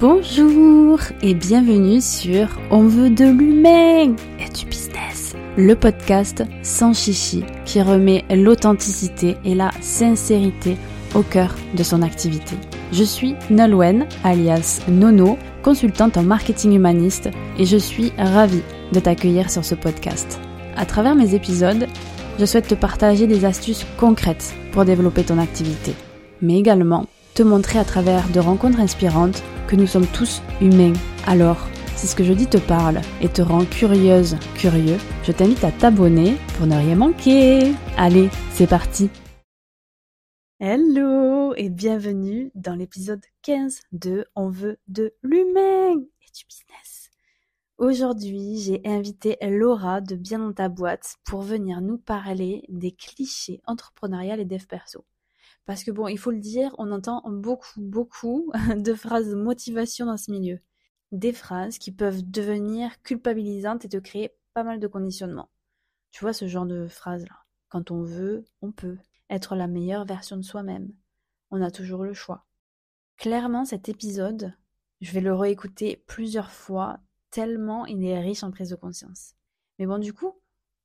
Bonjour et bienvenue sur On veut de l'humain et du business, le podcast sans chichi qui remet l'authenticité et la sincérité au cœur de son activité. Je suis Nolwenn, alias Nono, consultante en marketing humaniste et je suis ravie de t'accueillir sur ce podcast. À travers mes épisodes, je souhaite te partager des astuces concrètes pour développer ton activité, mais également te montrer à travers de rencontres inspirantes nous sommes tous humains. Alors, si ce que je dis te parle et te rend curieuse, curieux, je t'invite à t'abonner pour ne rien manquer. Allez, c'est parti Hello et bienvenue dans l'épisode 15 de On veut de l'humain et du business. Aujourd'hui, j'ai invité Laura de Bien dans ta boîte pour venir nous parler des clichés entrepreneuriales et dev perso. Parce que bon, il faut le dire, on entend beaucoup, beaucoup de phrases de motivation dans ce milieu. Des phrases qui peuvent devenir culpabilisantes et te créer pas mal de conditionnements. Tu vois ce genre de phrases-là. Quand on veut, on peut. Être la meilleure version de soi-même. On a toujours le choix. Clairement, cet épisode, je vais le réécouter plusieurs fois, tellement il est riche en prise de conscience. Mais bon, du coup,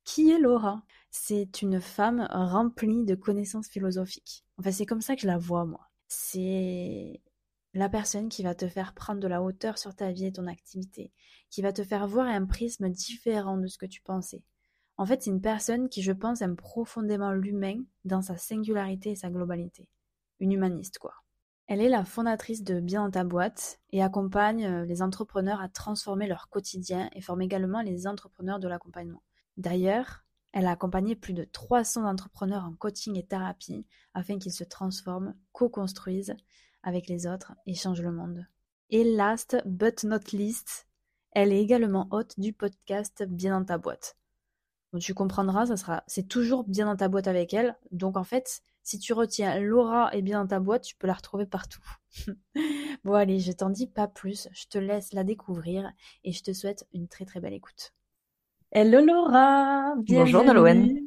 qui est Laura? C'est une femme remplie de connaissances philosophiques. Enfin, c'est comme ça que je la vois, moi. C'est la personne qui va te faire prendre de la hauteur sur ta vie et ton activité, qui va te faire voir un prisme différent de ce que tu pensais. En fait, c'est une personne qui, je pense, aime profondément l'humain dans sa singularité et sa globalité. Une humaniste, quoi. Elle est la fondatrice de Bien dans ta boîte et accompagne euh, les entrepreneurs à transformer leur quotidien et forme également les entrepreneurs de l'accompagnement. D'ailleurs, elle a accompagné plus de 300 entrepreneurs en coaching et thérapie afin qu'ils se transforment, co-construisent avec les autres et changent le monde. Et last but not least, elle est également hôte du podcast Bien dans ta boîte. Donc tu comprendras, ça sera, c'est toujours bien dans ta boîte avec elle. Donc en fait, si tu retiens Laura est bien dans ta boîte, tu peux la retrouver partout. bon allez, je t'en dis pas plus, je te laisse la découvrir et je te souhaite une très très belle écoute. Hello Laura, Bonjour Nolwenn.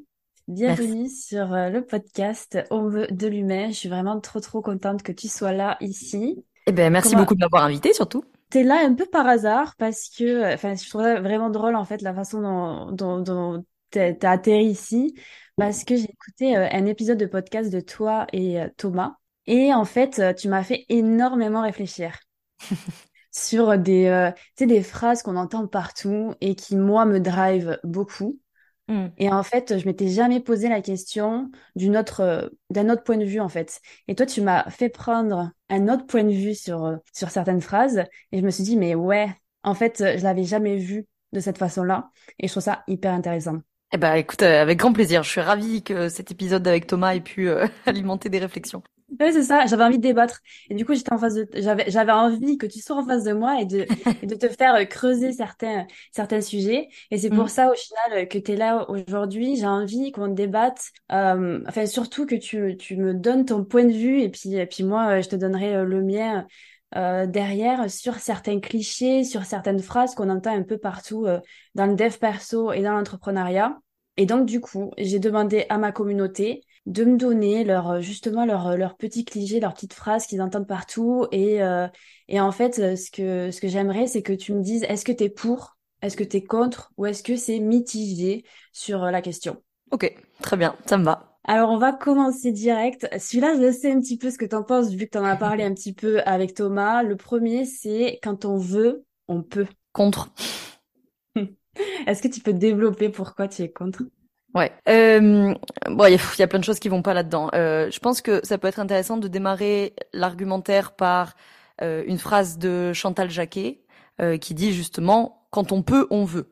Bienvenue sur euh, le podcast On veut de l'humain. Je suis vraiment trop trop contente que tu sois là ici. Eh ben merci beaucoup de m'avoir invité surtout. T'es là un peu par hasard parce que, euh, enfin, je trouve vraiment drôle en fait la façon dont, dont, dont t'as atterri ici parce que j'ai écouté euh, un épisode de podcast de toi et Thomas et en fait tu m'as fait énormément réfléchir. sur des, euh, des phrases qu'on entend partout et qui, moi, me drive beaucoup. Mm. Et en fait, je m'étais jamais posé la question d'une autre, euh, d'un autre point de vue, en fait. Et toi, tu m'as fait prendre un autre point de vue sur, euh, sur certaines phrases. Et je me suis dit, mais ouais, en fait, je l'avais jamais vu de cette façon-là. Et je trouve ça hyper intéressant. Eh ben, écoute, avec grand plaisir. Je suis ravie que cet épisode avec Thomas ait pu alimenter des réflexions. Oui, c'est ça. J'avais envie de débattre. Et du coup, j'étais en face de, j'avais, j'avais envie que tu sois en face de moi et de, et de te faire euh, creuser certains, certains sujets. Et c'est pour mm. ça, au final, que tu es là aujourd'hui. J'ai envie qu'on débatte. Euh, enfin, surtout que tu, tu me donnes ton point de vue et puis, et puis moi, euh, je te donnerai euh, le mien. Euh, derrière sur certains clichés, sur certaines phrases qu'on entend un peu partout dans le dev perso et dans l'entrepreneuriat. Et donc, du coup, j'ai demandé à ma communauté de me donner leur euh, justement leur euh, leur petit cliché, leurs petites phrases qu'ils entendent partout et euh, et en fait ce que ce que j'aimerais c'est que tu me dises est-ce que tu es pour, est-ce que tu es contre ou est-ce que c'est mitigé sur la question? OK, très bien, ça me va. Alors on va commencer direct. Celui-là, je sais un petit peu ce que tu en penses vu que tu en as parlé un petit peu avec Thomas. Le premier, c'est quand on veut, on peut. Contre. Est-ce que tu peux développer pourquoi tu es contre? Ouais. Euh, bon, il y, a plein de choses qui vont pas là-dedans. Euh, je pense que ça peut être intéressant de démarrer l'argumentaire par euh, une phrase de Chantal Jacquet euh, qui dit justement quand on peut, on veut.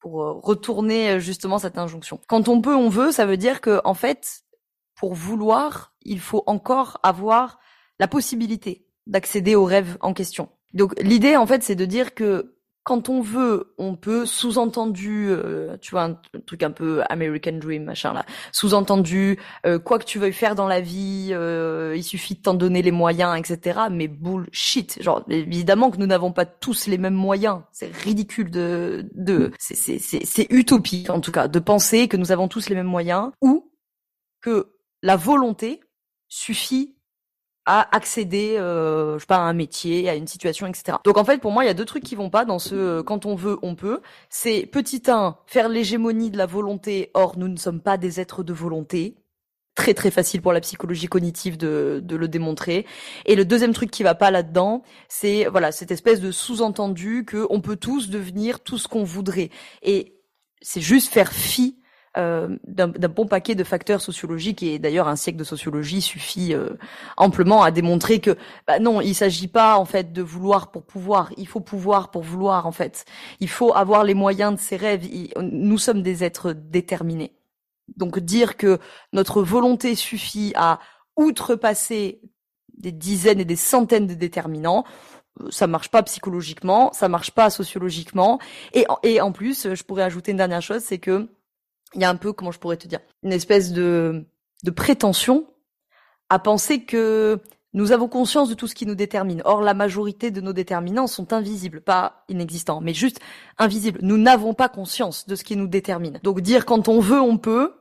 Pour euh, retourner justement cette injonction. Quand on peut, on veut, ça veut dire que en fait, pour vouloir, il faut encore avoir la possibilité d'accéder au rêve en question. Donc l'idée en fait, c'est de dire que quand on veut, on peut, sous-entendu, euh, tu vois, un, truc un peu American Dream, machin là, sous-entendu, euh, quoi que tu veuilles faire dans la vie, euh, il suffit de t'en donner les moyens, etc. Mais bullshit, genre évidemment que nous n'avons pas tous les mêmes moyens, c'est ridicule de, de, c'est c'est c'est utopique en tout cas de penser que nous avons tous les mêmes moyens ou que la volonté suffit à accéder, euh, je sais pas, à un métier, à une situation, etc. Donc en fait, pour moi, il y a deux trucs qui vont pas dans ce euh, quand on veut, on peut. C'est petit 1, faire l'hégémonie de la volonté. Or, nous ne sommes pas des êtres de volonté. Très très facile pour la psychologie cognitive de, de le démontrer. Et le deuxième truc qui va pas là-dedans, c'est voilà cette espèce de sous-entendu que on peut tous devenir tout ce qu'on voudrait. Et c'est juste faire fi euh, d'un bon paquet de facteurs sociologiques et d'ailleurs un siècle de sociologie suffit euh, amplement à démontrer que bah non, il s'agit pas en fait de vouloir pour pouvoir, il faut pouvoir pour vouloir en fait. Il faut avoir les moyens de ses rêves. nous sommes des êtres déterminés. Donc dire que notre volonté suffit à outrepasser des dizaines et des centaines de déterminants, euh, ça marche pas psychologiquement, ça marche pas sociologiquement, et, et en plus, je pourrais ajouter une dernière chose, c'est que il y a un peu, comment je pourrais te dire, une espèce de, de prétention à penser que nous avons conscience de tout ce qui nous détermine. Or, la majorité de nos déterminants sont invisibles, pas inexistants, mais juste invisibles. Nous n'avons pas conscience de ce qui nous détermine. Donc dire quand on veut, on peut,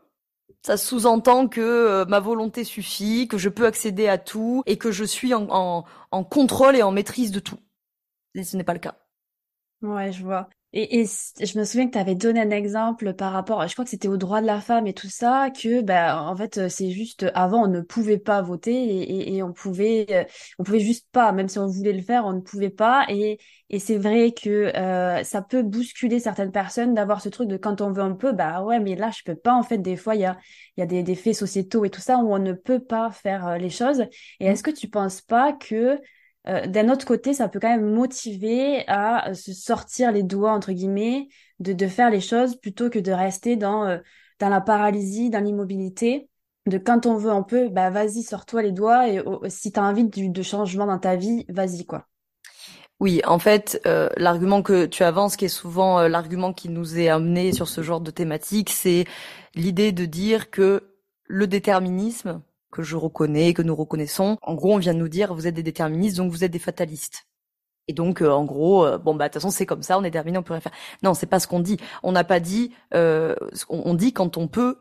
ça sous-entend que euh, ma volonté suffit, que je peux accéder à tout et que je suis en, en, en contrôle et en maîtrise de tout. Et ce n'est pas le cas. Ouais, je vois. Et, et je me souviens que tu avais donné un exemple par rapport, je crois que c'était aux droits de la femme et tout ça, que bah en fait c'est juste avant on ne pouvait pas voter et, et, on pouvait euh, on pouvait juste pas, même si on voulait le faire, on ne pouvait pas. Et, et c'est vrai que euh, ça peut bousculer certaines personnes d'avoir ce truc de quand on veut un peu, bah ouais, mais là je peux pas. En fait, des fois il y a il y a des, des faits sociétaux et tout ça où on ne peut pas faire euh, les choses. Et mmh. est-ce que tu penses pas que euh, d'un autre côté, ça peut quand même motiver à euh, se sortir les doigts, entre guillemets, de, de faire les choses plutôt que de rester dans, euh, dans la paralysie, dans l'immobilité. De quand on veut un peu, bah vas-y, sors-toi les doigts et oh, si tu as envie de, changement dans ta vie, vas-y, quoi. Oui, en fait, euh, l'argument que tu avances, qui est souvent l'argument qui nous est amené sur ce genre de thématique, c'est l'idée de dire que le déterminisme, que je reconnais, que nous reconnaissons. En gros, on vient de nous dire, vous êtes des déterministes, donc vous êtes des fatalistes. Et donc, euh, en gros, euh, bon bah de toute façon c'est comme ça, on est terminé, on peut rien faire. Non, c'est pas ce qu'on dit. On n'a pas dit, euh, on, dit quand on peut,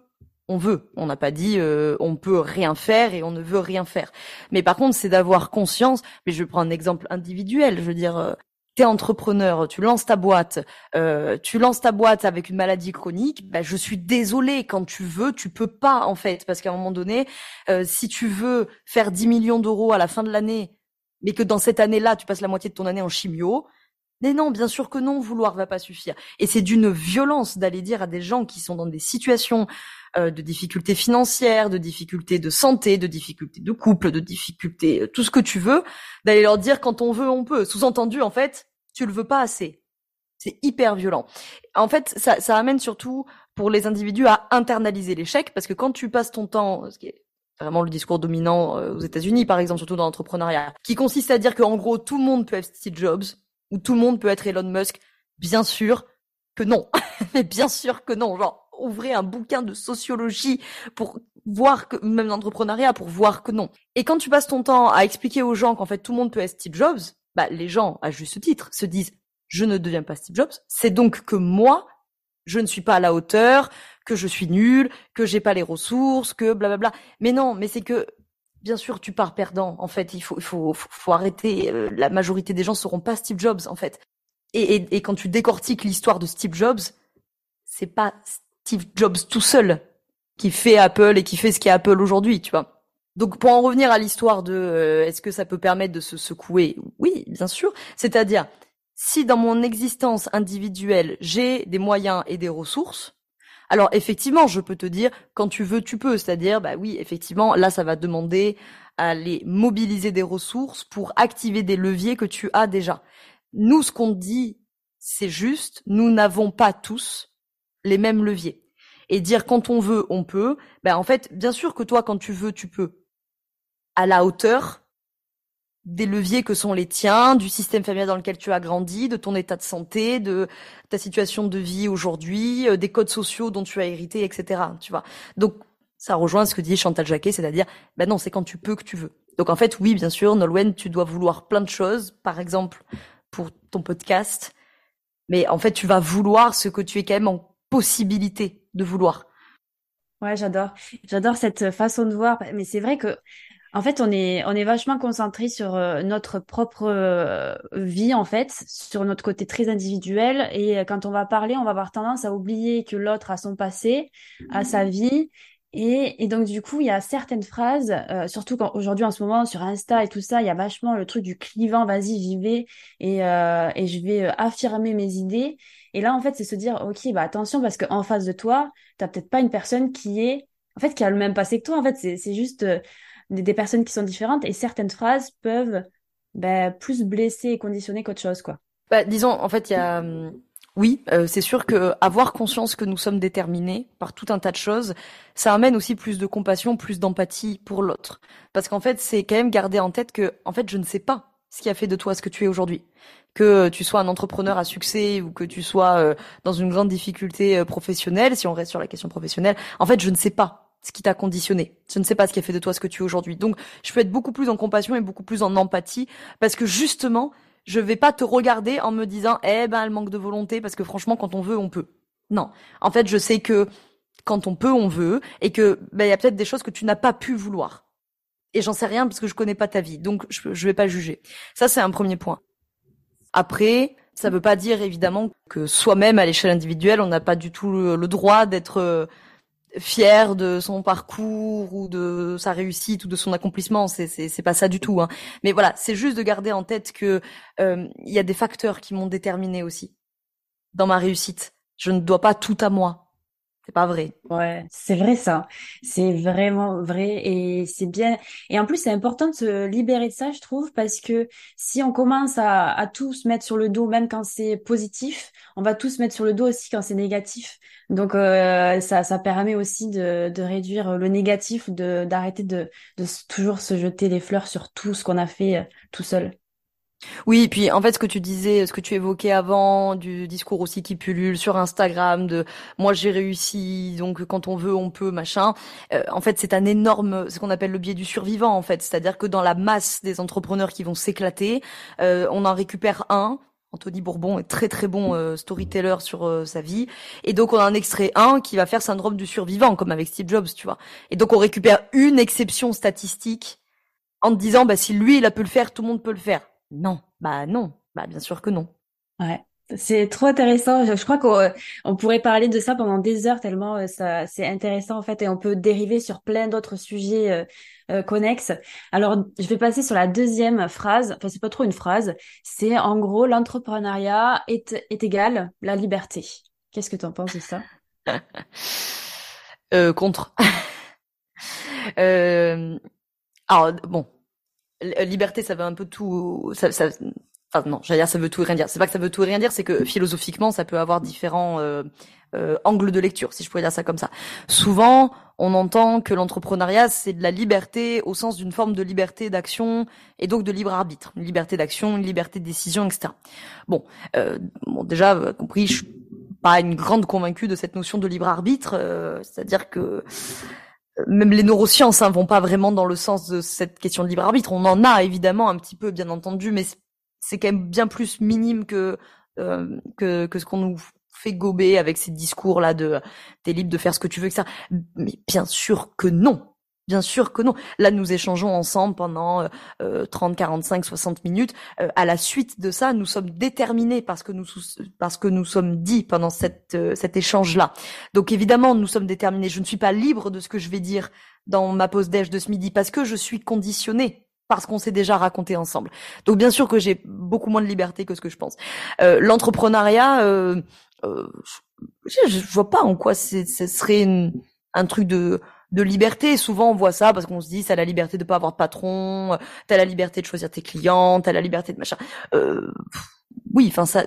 on veut. On n'a pas dit on peut rien faire et on ne veut rien faire. Mais par contre, c'est d'avoir conscience. Mais je prends un exemple individuel. Je veux dire, t'es entrepreneur, tu lances ta boîte, euh, tu lances ta boîte avec une maladie chronique, bah, je suis désolée, quand tu veux, tu peux pas en fait, parce qu'à un moment donné, euh, si tu veux faire 10 millions d'euros à la fin de l'année, mais que dans cette année-là, tu passes la moitié de ton année en chimio, mais non, bien sûr que non, vouloir va pas suffire. Et c'est d'une violence d'aller dire à des gens qui sont dans des situations euh, de difficultés financières, de difficultés de santé, de difficultés de couple, de difficultés, euh, tout ce que tu veux, d'aller leur dire quand on veut, on peut. Sous-entendu, en fait, tu le veux pas assez. C'est hyper violent. En fait, ça, ça amène surtout pour les individus à internaliser l'échec, parce que quand tu passes ton temps, ce qui est vraiment le discours dominant euh, aux États-Unis, par exemple, surtout dans l'entrepreneuriat, qui consiste à dire qu'en gros tout le monde peut être Steve Jobs ou tout le monde peut être Elon Musk. Bien sûr que non, mais bien sûr que non. Genre, ouvrez un bouquin de sociologie pour voir que, même d'entrepreneuriat, pour voir que non. Et quand tu passes ton temps à expliquer aux gens qu'en fait tout le monde peut être Steve Jobs, bah, les gens, à juste titre, se disent, je ne deviens pas Steve Jobs. C'est donc que moi, je ne suis pas à la hauteur, que je suis nul, que j'ai pas les ressources, que blablabla. Mais non, mais c'est que bien sûr tu pars perdant. En fait, il faut il faut arrêter. Euh, la majorité des gens seront pas Steve Jobs en fait. Et, et, et quand tu décortiques l'histoire de Steve Jobs, c'est pas Steve Jobs tout seul qui fait Apple et qui fait ce qu'est Apple aujourd'hui, tu vois. Donc pour en revenir à l'histoire de euh, est-ce que ça peut permettre de se secouer? Oui, bien sûr. C'est-à-dire si dans mon existence individuelle j'ai des moyens et des ressources, alors effectivement, je peux te dire quand tu veux, tu peux. C'est-à-dire, bah oui, effectivement, là, ça va demander à aller mobiliser des ressources pour activer des leviers que tu as déjà. Nous, ce qu'on dit, c'est juste, nous n'avons pas tous les mêmes leviers. Et dire quand on veut, on peut, ben en fait, bien sûr que toi, quand tu veux, tu peux. À la hauteur des leviers que sont les tiens, du système familial dans lequel tu as grandi, de ton état de santé, de ta situation de vie aujourd'hui, euh, des codes sociaux dont tu as hérité, etc. Tu vois. Donc, ça rejoint ce que dit Chantal Jacquet, c'est-à-dire, ben non, c'est quand tu peux que tu veux. Donc en fait, oui, bien sûr, Nolwenn, tu dois vouloir plein de choses, par exemple pour ton podcast, mais en fait, tu vas vouloir ce que tu es quand même en possibilité de vouloir. Ouais, j'adore. J'adore cette façon de voir. Mais c'est vrai que En fait, on est, on est vachement concentré sur euh, notre propre euh, vie, en fait, sur notre côté très individuel. Et euh, quand on va parler, on va avoir tendance à oublier que l'autre a son passé, a sa vie. Et, et donc, du coup, il y a certaines phrases, surtout quand aujourd'hui, en ce moment, sur Insta et tout ça, il y a vachement le truc du clivant, vas-y, j'y vais et, et je vais affirmer mes idées. Et là, en fait, c'est se dire, OK, bah attention, parce qu'en face de toi, tu peut-être pas une personne qui est, en fait, qui a le même passé que toi. En fait, c'est juste des, personnes qui sont différentes et certaines phrases peuvent bah, plus blesser et conditionner qu'autre chose, quoi. Bah, disons, en fait, il y a, oui, euh, c'est sûr que avoir conscience que nous sommes déterminés par tout un tas de choses, ça amène aussi plus de compassion, plus d'empathie pour l'autre. Parce qu'en fait, c'est quand même garder en tête que, en fait, je ne sais pas ce qui a fait de toi ce que tu es aujourd'hui. Que tu sois un entrepreneur à succès ou que tu sois euh, dans une grande difficulté euh, professionnelle, si on reste sur la question professionnelle, en fait, je ne sais pas ce qui t'a conditionné. Je ne sais pas ce qui a fait de toi ce que tu es aujourd'hui. Donc, je peux être beaucoup plus en compassion et beaucoup plus en empathie parce que justement, je vais pas te regarder en me disant, eh ben, elle manque de volonté parce que franchement, quand on veut, on peut. Non. En fait, je sais que quand on peut, on veut et que, ben, il y a peut-être des choses que tu n'as pas pu vouloir. Et j'en sais rien parce que je connais pas ta vie. Donc, je, vais pas juger. Ça, c'est un premier point. Après, ça veut pas dire évidemment que soi-même à l'échelle individuelle, on n'a pas du tout le droit d'être euh, fier de son parcours ou de sa réussite ou de son accomplissement. C'est c'est pas ça du tout. Hein. Mais voilà, c'est juste de garder en tête que euh, il y a des facteurs qui m'ont déterminé aussi dans ma réussite. Je ne dois pas tout à moi. C'est pas vrai. Ouais, c'est vrai ça. C'est vraiment vrai et c'est bien. Et en plus, c'est important de se libérer de ça, je trouve, parce que si on commence à, à tout se mettre sur le dos, même quand c'est positif, on va tout se mettre sur le dos aussi quand c'est négatif. Donc euh, ça, ça permet aussi de, de réduire le négatif, de d'arrêter de, de toujours se jeter des fleurs sur tout ce qu'on a fait euh, tout seul. Oui, et puis en fait, ce que tu disais, ce que tu évoquais avant, du discours aussi qui pullule sur Instagram, de moi j'ai réussi, donc quand on veut, on peut, machin. Euh, en fait, c'est un énorme, ce qu'on appelle le biais du survivant, en fait. C'est-à-dire que dans la masse des entrepreneurs qui vont s'éclater, euh, on en récupère un. Anthony Bourbon est très très bon euh, storyteller sur sa vie, et donc on a un extrait un qui va faire syndrome du survivant, comme avec Steve Jobs, tu vois. Et donc on récupère une exception statistique en te disant, bah si lui il a pu le faire, tout le monde peut le faire. Non, bah non, bah bien sûr que non. Ouais. C'est trop intéressant. Je, crois qu'on on pourrait parler de ça pendant des heures tellement euh, ça c'est intéressant en fait et on peut dériver sur plein d'autres sujets euh, euh, connexes. Alors je vais passer sur la deuxième phrase. Enfin c'est pas trop une phrase. C'est en gros l'entrepreneuriat est est égal la liberté. Qu'est-ce que tu en penses de ça? Euh, Contre. euh, alors bon, euh, liberté, ça veut un peu tout. Ça, ça, enfin non, j'allais dire ça veut tout et rien dire. C'est pas que ça veut tout et rien dire, c'est que philosophiquement, ça peut avoir différents euh, euh, angles de lecture, si je pourrais dire ça comme ça. Souvent, on entend que l'entrepreneuriat, c'est de la liberté au sens d'une forme de liberté d'action et donc de libre arbitre, une liberté d'action, une liberté de décision, etc. Bon, euh, bon déjà compris, je suis pas une grande convaincue de cette notion de libre arbitre, c'est-à-dire que même les neurosciences hein, vont pas vraiment dans le sens de cette question de libre arbitre. On en a évidemment un petit peu, bien entendu, mais c'est quand même bien plus minime que euh, que, que ce qu'on nous fait gober avec ces discours là de t'es libre de faire ce que tu veux, ça. Mais bien sûr que non. Bien sûr que non. Là, nous échangeons ensemble pendant euh, 30, 45, 60 minutes. Euh, à la suite de ça, nous sommes déterminés parce que nous parce que nous sommes dit pendant cette euh, cet échange-là. Donc évidemment, nous sommes déterminés. Je ne suis pas libre de ce que je vais dire dans ma pause déj de ce midi parce que je suis conditionnée parce qu'on s'est déjà raconté ensemble. Donc bien sûr que j'ai beaucoup moins de liberté que ce que je pense. Euh, l'entrepreneuriat, je, je, vois pas en quoi ce serait un truc de de liberté. Souvent, on voit ça parce qu'on se dit, c'est la liberté de pas avoir de patron, t'as la liberté de choisir tes clients, t'as la liberté de machin. Euh, oui, enfin ça,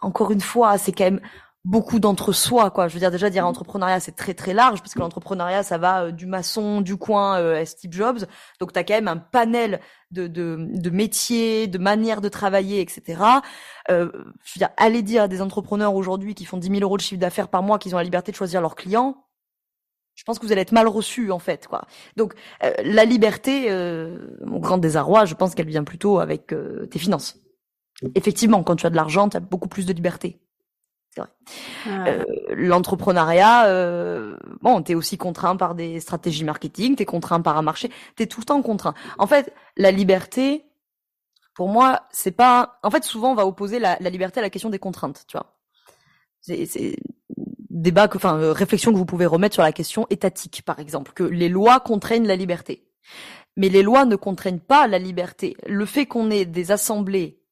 encore une fois, c'est quand même beaucoup d'entre-soi, quoi. Je veux dire, déjà, dire entrepreneuriat, c'est très très large, parce que l'entrepreneuriat, ça va euh, du maçon, du coin euh, à Steve Jobs. Donc, tu as quand même un panel de, de, de métiers, de manières de travailler, etc. Euh, je veux dire, aller dire à des entrepreneurs aujourd'hui qui font 10 000 euros de chiffre d'affaires par mois qu'ils ont la liberté de choisir leurs clients, je pense que vous allez être mal reçu en fait quoi. Donc euh, la liberté, euh, mon grand désarroi, je pense qu'elle vient plutôt avec euh, tes finances. Effectivement, quand tu as de l'argent, tu as beaucoup plus de liberté. c'est vrai. Euh, l'entrepreneuriat, euh, bon, t'es aussi contraint par des stratégies marketing, t'es contraint par un marché, t'es tout le temps contraint. En fait, la liberté, pour moi, c'est pas. En fait, souvent, on va opposer la, liberté à la question des contraintes, tu vois. C'est débat, que, enfin, euh, réflexion que vous pouvez remettre sur la question étatique, par exemple, que les lois contraignent la liberté. Mais les lois ne contraignent pas la liberté. Le fait qu'on ait des assemblées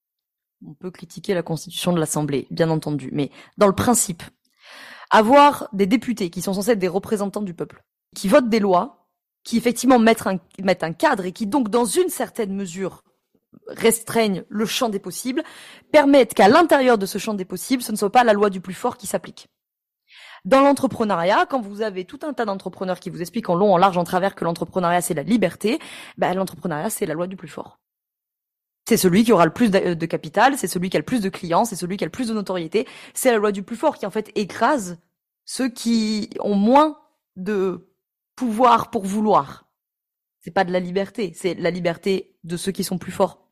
on peut critiquer la constitution de l'Assemblée, bien entendu, mais dans le principe, avoir des députés qui sont censés être des représentants du peuple, qui votent des lois, qui effectivement mettent un, mettent un cadre et qui donc dans une certaine mesure restreignent le champ des possibles, permettent qu'à l'intérieur de ce champ des possibles, ce ne soit pas la loi du plus fort qui s'applique. Dans l'entrepreneuriat, quand vous avez tout un tas d'entrepreneurs qui vous expliquent en long, en large, en travers que l'entrepreneuriat c'est la liberté, ben, l'entrepreneuriat c'est la loi du plus fort c'est celui qui aura le plus de, capital, c'est celui qui a le plus de clients, c'est celui qui a le plus de notoriété. C'est la loi du plus fort qui en fait écrase ceux qui ont moins de pouvoir pour vouloir. C'est pas de la liberté, c'est la liberté de ceux qui sont plus forts.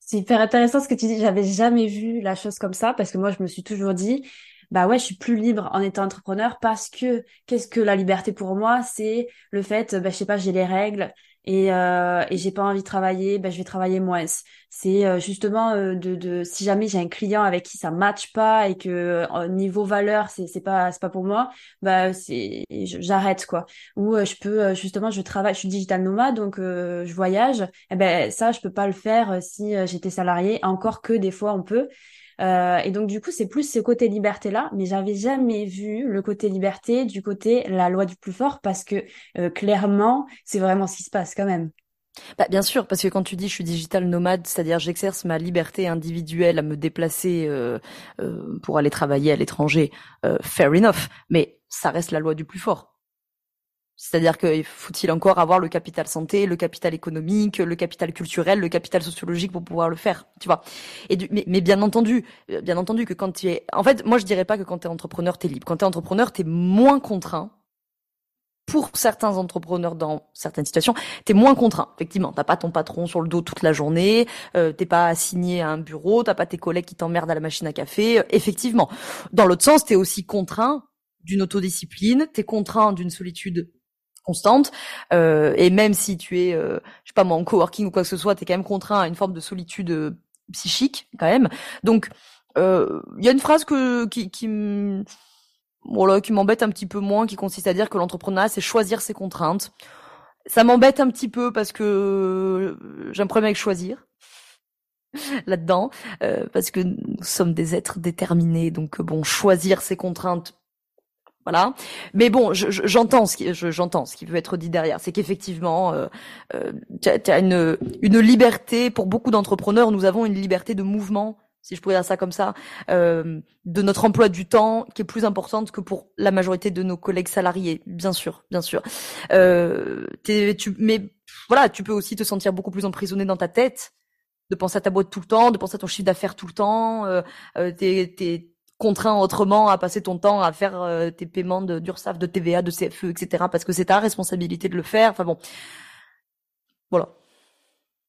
C'est hyper intéressant ce que tu dis. J'avais jamais vu la chose comme ça parce que moi je me suis toujours dit bah ouais, je suis plus libre en étant entrepreneur parce que qu'est-ce que la liberté pour moi? C'est le fait, bah, je sais pas, j'ai les règles, et, euh, et j'ai pas envie de travailler, ben je vais travailler moins. C'est euh, justement euh, de, de si jamais j'ai un client avec qui ça matche pas et que niveau valeur c'est c'est pas c'est pas pour moi, bah c'est j'arrête quoi. Ou je peux justement je travaille, je suis digital nomade donc je voyage. Et eh ben ça je peux pas le faire si j'étais salarié. Encore que des fois on peut. Euh, et donc du coup, c'est plus ce côté liberté-là, mais j'avais jamais vu le côté liberté du côté la loi du plus fort parce que euh, clairement, c'est vraiment ce qui se passe quand même. Bah, bien sûr, parce que quand tu dis je suis digital nomade, c'est-à-dire j'exerce ma liberté individuelle à me déplacer euh, euh pour aller travailler à l'étranger, fair enough, mais ça reste la loi du plus fort. C'est-à-dire qu'il faut-il encore avoir le capital santé, le capital économique, le capital culturel, le capital sociologique pour pouvoir le faire, tu vois? Mais, bien entendu, euh, bien entendu que quand tu es, en fait, moi je dirais pas que quand tu es entrepreneur t'es libre. Quand tu es entrepreneur, t'es moins contraint. Pour certains entrepreneurs dans certaines situations, t'es moins contraint. Effectivement, t'as pas ton patron sur le dos toute la journée, euh, t'es pas assigné à un bureau, t'as pas tes collègues qui t'emmerdent à la machine à café. effectivement, dans l'autre sens, t'es aussi contraint d'une autodiscipline, t'es contraint d'une solitude constante. Euh, et même si tu es euh, je sais pas moi en coworking ou quoi que ce soit tu es quand même contraint à une forme de solitude euh, psychique quand même. Donc il y a une phrase que qui qui voilà qui m'embête un petit peu moins qui consiste à dire que l'entrepreneuriat c'est choisir ses contraintes. Ça m'embête un petit peu parce que j'ai un problème avec choisir là-dedans parce que nous sommes des êtres déterminés. Donc bon choisir ses contraintes voilà. Mais bon, j'entends ce qui, j'entends ce qui veut être dit derrière. C'est qu'effectivement, euh, euh, tu as, une, une liberté. Pour beaucoup d'entrepreneurs, nous avons une liberté de mouvement, si je pourrais dire ça comme ça, euh, de notre emploi du temps, qui est plus importante que pour la majorité de nos collègues salariés. Bien sûr, bien sûr. Euh, tu, mais voilà, tu peux aussi te sentir beaucoup plus emprisonné dans ta tête de penser à ta boîte tout le temps, de penser à ton chiffre d'affaires tout le temps. Euh, euh t'es, contraint autrement à passer ton temps à faire euh, tes paiements de d'URSSAF, de TVA, de CFE, etc. parce que c'est ta responsabilité de le faire. Enfin bon, voilà.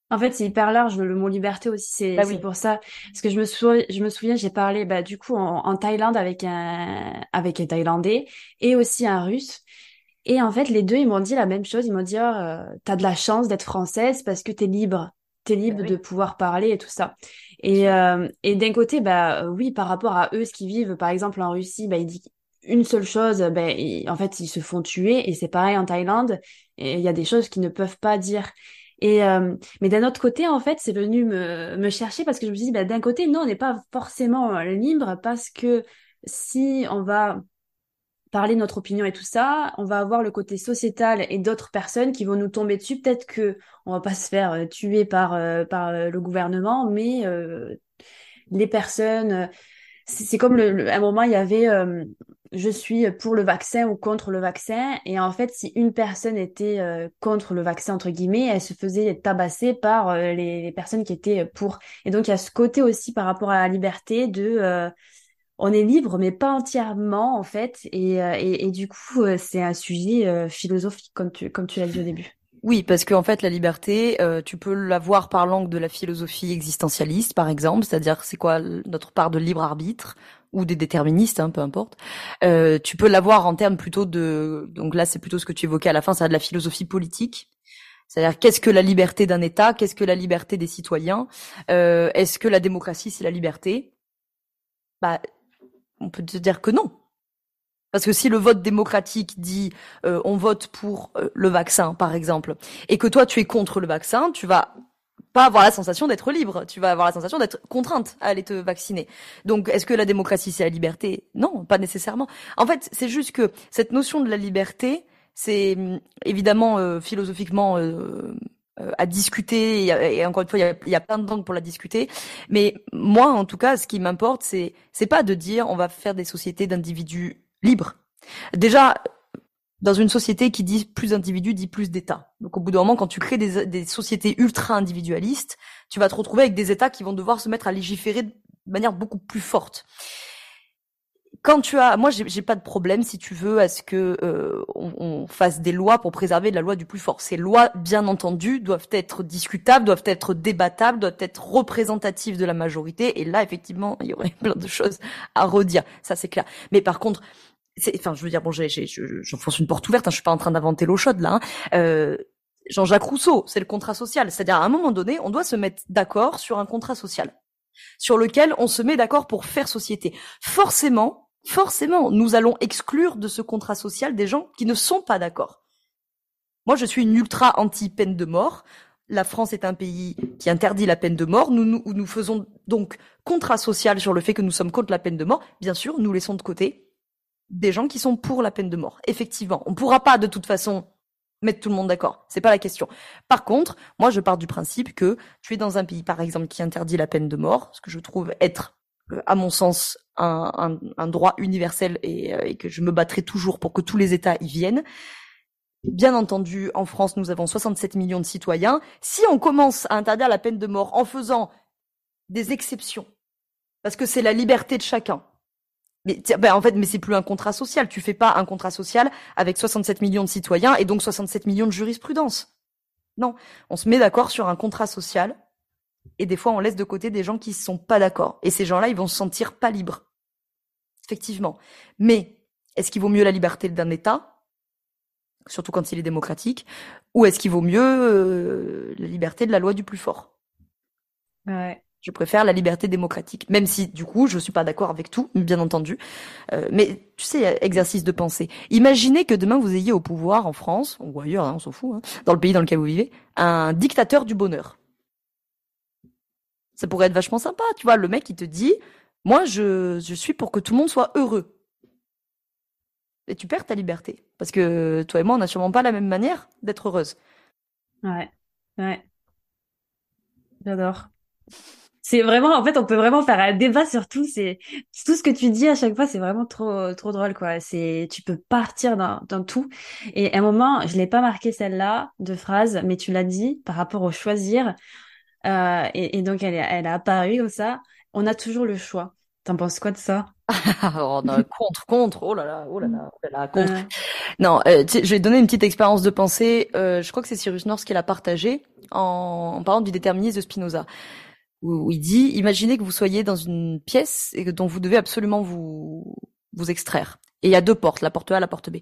En fait, c'est hyper large le mot liberté aussi. C'est bah pour ça. Parce que je me souviens, je me souviens, j'ai parlé bah du coup en, Thaïlande avec un avec un Thaïlandais et aussi un Russe. Et en fait, les deux, ils m'ont dit la même chose. Ils m'ont dit, oh, euh, t'as de la chance d'être française parce que t'es libre t'es libre bah de pouvoir parler et tout ça. Et, euh, et d'un côté, bah oui, par rapport à eux, ce qu'ils vivent, par exemple en Russie, bah il dit une seule chose, ben en fait ils se font tuer et c'est pareil en Thaïlande. Et il y a des choses qu'ils ne peuvent pas dire. Et euh, mais d'un autre côté, en fait, c'est venu me, me chercher parce que je me suis dit, bah, d'un côté, non, on n'est pas forcément libre parce que si on va parler notre opinion et tout ça, on va avoir le côté sociétal et d'autres personnes qui vont nous tomber dessus. Peut-être que on va pas se faire euh, tuer par euh, par euh, le gouvernement, mais les personnes, c'est comme le, à un moment il y avait je suis pour le vaccin ou contre le vaccin et en fait si une personne était contre le vaccin entre guillemets, elle se faisait tabasser par les, les, personnes qui étaient pour. Et donc il y a ce côté aussi par rapport à la liberté de on est libre, mais pas entièrement en fait. Et, euh, et, du coup, euh, c'est un sujet euh, philosophique, comme tu, comme tu l'as dit au début. Oui, parce qu'en fait, la liberté, tu peux l'avoir par l'angle de la philosophie existentialiste, par exemple, c'est-à-dire c'est quoi notre part de libre arbitre ou des déterministes, hein, peu importe. Euh, tu peux l'avoir en termes plutôt de, donc là c'est plutôt ce que tu évoquais à la fin, ça de la philosophie politique. C'est-à-dire qu'est-ce que la liberté d'un État, qu'est-ce que la liberté des citoyens, euh, est-ce que la démocratie c'est la liberté? Bah, on peut te dire que non. Parce que si le vote démocratique dit euh, on vote pour euh, le vaccin, par exemple, et que toi tu es contre le vaccin, tu vas pas avoir la sensation d'être libre, tu vas avoir la sensation d'être contrainte à aller te vacciner. Donc est-ce que la démocratie c'est la liberté? Non, pas nécessairement. En fait, c'est juste que cette notion de la liberté, c'est hum, évidemment euh, philosophiquement à discuter. Et, encore une fois il y a, plein de langues pour la discuter. Mais moi en tout cas ce qui m'importe c'est c'est pas de dire on va faire des sociétés d'individus libres. Déjà dans une société qui dit plus d'individus dit plus d'États. Donc au bout d'un moment, quand tu crées des, des, sociétés ultra individualistes, tu vas te retrouver avec des États qui vont devoir se mettre à légiférer de manière beaucoup plus forte quand tu as, moi, j'ai pas de problème si tu veux à ce que euh, on, on, fasse des lois pour préserver la loi du plus fort. Ces lois, bien entendu, doivent être discutables, doivent être débattables, doivent être représentatives de la majorité. Et là, effectivement, il y aurait plein de choses à redire. Ça, c'est clair. Mais par contre, enfin, je veux dire, bon, j'enfonce une porte ouverte. Hein, je suis pas en train d'inventer l'eau chaude là. Hein. Euh, Jean-Jacques Rousseau, c'est le contrat social. C'est-à-dire, à un moment donné, on doit se mettre d'accord sur un contrat social sur lequel on se met d'accord pour faire société. Forcément, forcément, nous allons exclure de ce contrat social des gens qui ne sont pas d'accord. Moi, je suis une ultra anti-peine de mort. La France est un pays qui interdit la peine de mort. Nous, nous, nous faisons donc contrat social sur le fait que nous sommes contre la peine de mort. Bien sûr, nous laissons de côté des gens qui sont pour la peine de mort. Effectivement, on ne pourra pas de toute façon mettre tout le monde d'accord. C'est pas la question. Par contre, moi, je pars du principe que tu es dans un pays, par exemple, qui interdit la peine de mort, ce que je trouve être à mon sens, un, droit universel et, euh, et, que je me battrai toujours pour que tous les États y viennent. Bien entendu, en France, nous avons 67 millions de citoyens. Si on commence à interdire la peine de mort en faisant des exceptions, parce que c'est la liberté de chacun, mais ben en fait, mais c'est plus un contrat social. Tu fais pas un contrat social avec 67 millions de citoyens et donc 67 millions de jurisprudence. Non, on se met d'accord sur un contrat social et des fois, on laisse de côté des gens qui ne sont pas d'accord. Et ces gens-là, ils vont se sentir pas libres. Effectivement. Mais est-ce qu'il vaut mieux la liberté d'un État, surtout quand il est démocratique, ou est-ce qu'il vaut mieux euh, la liberté de la loi du plus fort? Ouais. Je préfère la liberté démocratique, même si du coup je suis pas d'accord avec tout, bien entendu. Euh, mais tu sais, exercice de pensée. Imaginez que demain vous ayez au pouvoir en France ou ailleurs, hein, on s'en fout, hein, dans le pays dans lequel vous vivez, un dictateur du bonheur. Ça pourrait être vachement sympa, tu vois. Le mec, il te dit, moi, je, je suis pour que tout le monde soit heureux. Et tu perds ta liberté. Parce que toi et moi, on n'a sûrement pas la même manière d'être heureuse. Ouais, ouais. J'adore. C'est vraiment, en fait, on peut vraiment faire un débat sur tout. C'est tout ce que tu dis à chaque fois, c'est vraiment trop, trop drôle, quoi. C'est, tu peux partir dans, dans tout. Et à un moment, je l'ai pas marqué celle-là de phrase, mais tu l'as dit par rapport au choisir. Euh, et, et, donc, elle, elle a apparu comme ça. On a toujours le choix. T'en penses quoi de ça? Oh, non, Contre, contre. Oh là là, oh là là, oh là là contre. Non, euh, je vais donner une petite expérience de pensée. Euh, je crois que c'est Cyrus North qui l'a partagé en, en, parlant du déterminisme de Spinoza, où, où, il dit imaginez que vous soyez dans une pièce et que, dont vous devez absolument vous vous extraire. Et il y a deux portes, la porte A, la porte B.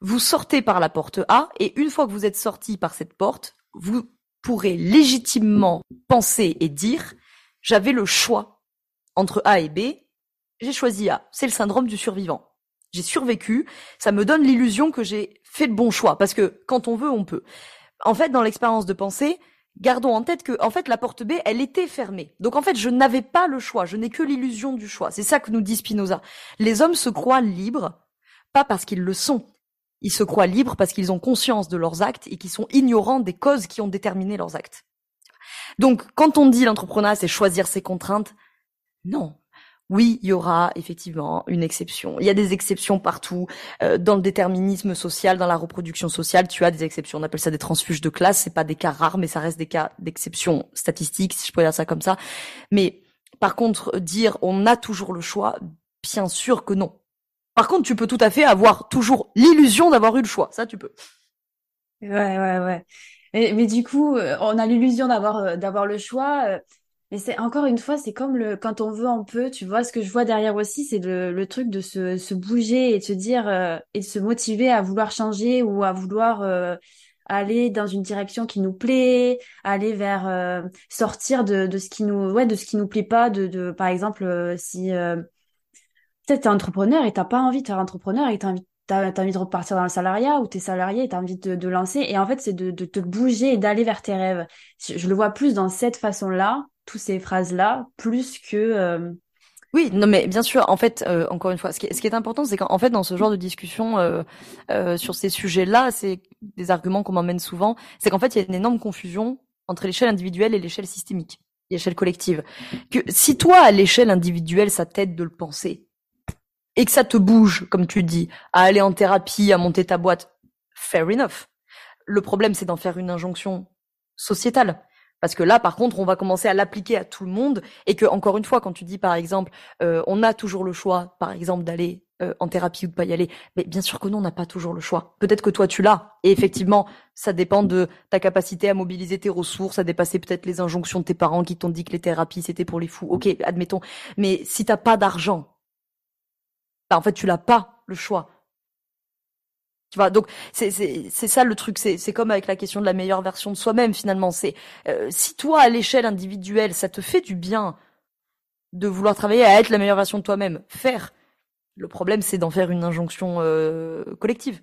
Vous sortez par la porte A et une fois que vous êtes sorti par cette porte, vous pourrait légitimement penser et dire j'avais le choix entre A et B, j'ai choisi A. C'est le syndrome du survivant. J'ai survécu, ça me donne l'illusion que j'ai fait le bon choix, parce que quand on veut, on peut. En fait, dans l'expérience de pensée, gardons en tête que, en fait, la porte B, elle était fermée. Donc, en fait, je n'avais pas le choix, je n'ai que l'illusion du choix. C'est ça que nous dit Spinoza. Les hommes se croient libres, pas parce qu'ils le sont, ils se croient libres parce qu'ils ont conscience de leurs actes et qu'ils sont ignorants des causes qui ont déterminé leurs actes. Donc, quand on dit l'entrepreneuriat, c'est choisir ses contraintes, non. Oui, il y aura effectivement une exception. Il y a des exceptions partout. Euh, dans le déterminisme social, dans la reproduction sociale, tu as des exceptions. On appelle ça des transfuges de classe. C'est pas des cas rares, mais ça reste des cas d'exception statistique, si je peux dire ça comme ça. Mais par contre, dire on a toujours le choix, bien sûr que non. Par contre, tu peux tout à fait avoir toujours l'illusion d'avoir eu le choix. Ça, tu peux. Ouais, ouais, ouais. Mais, mais du coup, euh, on a l'illusion d'avoir euh, d'avoir le choix. Euh, Mais c'est encore une fois, c'est comme le quand on veut, on peut. Tu vois, ce que je vois derrière aussi, c'est le, le truc de se, se bouger et de se dire euh, et de se motiver à vouloir changer ou à vouloir euh, aller dans une direction qui nous plaît, aller vers euh, sortir de, de ce qui nous ouais de ce qui nous plaît pas. De, de par exemple, si peut-être t'es entrepreneur et t'as pas envie de faire entrepreneur et t'as envie t'as as envie de repartir dans le salariat ou t'es salarié et t'as envie de, de lancer et en fait c'est de, de te bouger et d'aller vers tes rêves. Je, je le vois plus dans cette façon-là toutes ces phrases-là plus que... Euh, oui, non, mais bien sûr. En fait, euh, encore une fois, ce qui est, ce qui est important, c'est qu'en fait, dans ce genre de discussion euh, euh, sur ces sujets-là, c'est des arguments qu'on m'emmène souvent. C'est qu'en fait, il y a une énorme confusion entre l'échelle individuelle et l'échelle systémique, l'échelle collective. Que si toi, à l'échelle individuelle, ça t'aide de le penser et que ça te bouge, comme tu dis, à aller en thérapie, à monter ta boîte, fair enough. Le problème, c'est d'en faire une injonction sociétale. Parce que là, par contre, on va commencer à l'appliquer à tout le monde et que, encore une fois, quand tu dis, par exemple, euh, on a toujours le choix, par exemple, d'aller euh, en thérapie ou de pas y aller, mais bien sûr que non, on n'a pas toujours le choix. Peut-être que toi, tu l'as. Et effectivement, ça dépend de ta capacité à mobiliser tes ressources, à dépasser peut-être les injonctions de tes parents qui t'ont dit que les thérapies, c'était pour les fous. Ok, admettons. Mais si t'as pas d'argent, bah, en fait, tu l'as pas le choix. Tu vois, donc c'est ça le truc. C'est c'est comme avec la question de la meilleure version de soi-même finalement. C'est euh, si toi à l'échelle individuelle ça te fait du bien de vouloir travailler à être la meilleure version de toi-même, faire. Le problème c'est d'en faire une injonction euh, collective.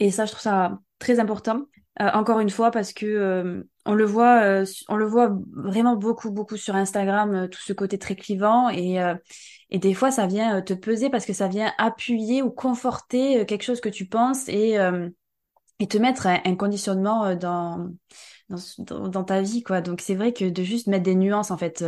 Et ça, je trouve ça très important. Euh, encore une fois, parce que on le voit, on le voit vraiment beaucoup, beaucoup sur Instagram, tout ce côté très clivant et des fois, ça vient euh, te peser parce que ça vient appuyer ou conforter euh, quelque chose que tu penses et, euh, te mettre un, conditionnement dans, dans, ta vie, quoi. Donc, c'est vrai que de juste mettre des nuances, en fait.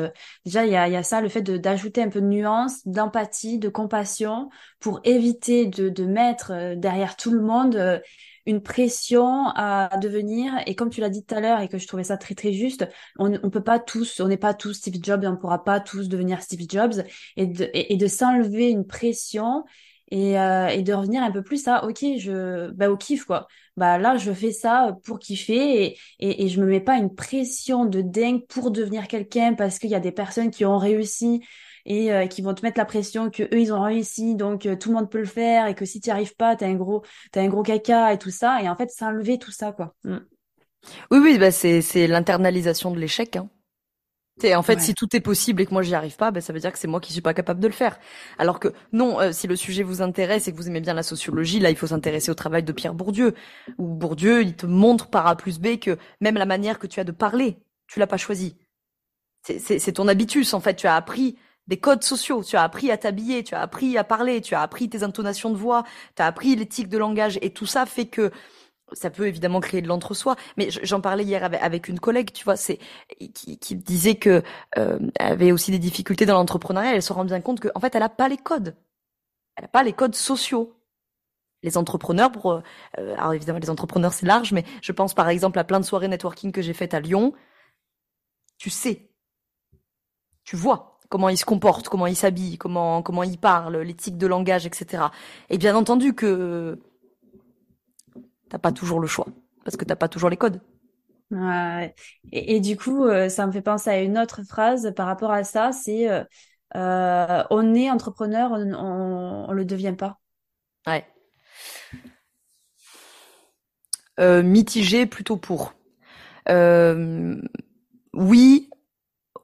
déjà, il y a, ça, le fait d'ajouter un peu de nuance, d'empathie, de compassion pour éviter de mettre derrière tout le monde une pression à devenir. Et comme tu l'as dit tout à l'heure et que je trouvais ça très très juste, on ne peut pas tous, on n'est pas tous Steve Jobs, on ne pourra pas tous devenir Steve Jobs et de, et, de s'enlever une pression et, euh, et de revenir un peu plus à ok je bah au kiff quoi bah là je fais ça pour kiffer et, et, et je me mets pas une pression de dingue pour devenir quelqu'un parce qu'il y a des personnes qui ont réussi et euh, qui vont te mettre la pression que eux ils ont réussi donc euh, tout le monde peut le faire et que si tu n'y arrives pas t'as un gros t'as un gros caca et tout ça et en fait s'enlever tout ça quoi mm. oui oui bah c'est c'est l'internalisation de l'échec hein. En fait, si tout est possible et que moi j'y arrive pas, ben ça veut dire que c'est moi qui suis pas capable de le faire. Alors que non, euh, si le sujet vous intéresse et que vous aimez bien la sociologie, là il faut s'intéresser au travail de Pierre Bourdieu. Où Bourdieu, il te montre par A plus B que même la manière que tu as de parler, tu l'as pas choisi. C'est ton habitus en fait. Tu as appris des codes sociaux. Tu as appris à t'habiller, tu as appris à parler, tu as appris tes intonations de voix, tu as appris l'éthique de langage et tout ça fait que ça peut évidemment créer de l'entre-soi, mais j'en parlais hier avec, une collègue, tu vois, c'est qui, disait que euh, avait aussi des difficultés dans l'entrepreneuriat. Elle se rend bien compte qu'en en fait, elle a pas les codes, elle a pas les codes sociaux. Les entrepreneurs, pour, euh, évidemment les entrepreneurs c'est large, mais je pense par exemple à plein de soirées networking que j'ai faites à Lyon. Tu sais, tu vois, comment il se comporte, comment il s'habille, comment comment il parle, l'éthique de langage, etc. Et bien entendu que t'as pas toujours le choix parce que t'as pas toujours les codes. Ouais. Et, du coup, euh, ça me fait penser à une autre phrase par rapport à ça, c'est euh, euh, on est entrepreneur, on, on, le devient pas. Ouais. mitigé plutôt pour. oui,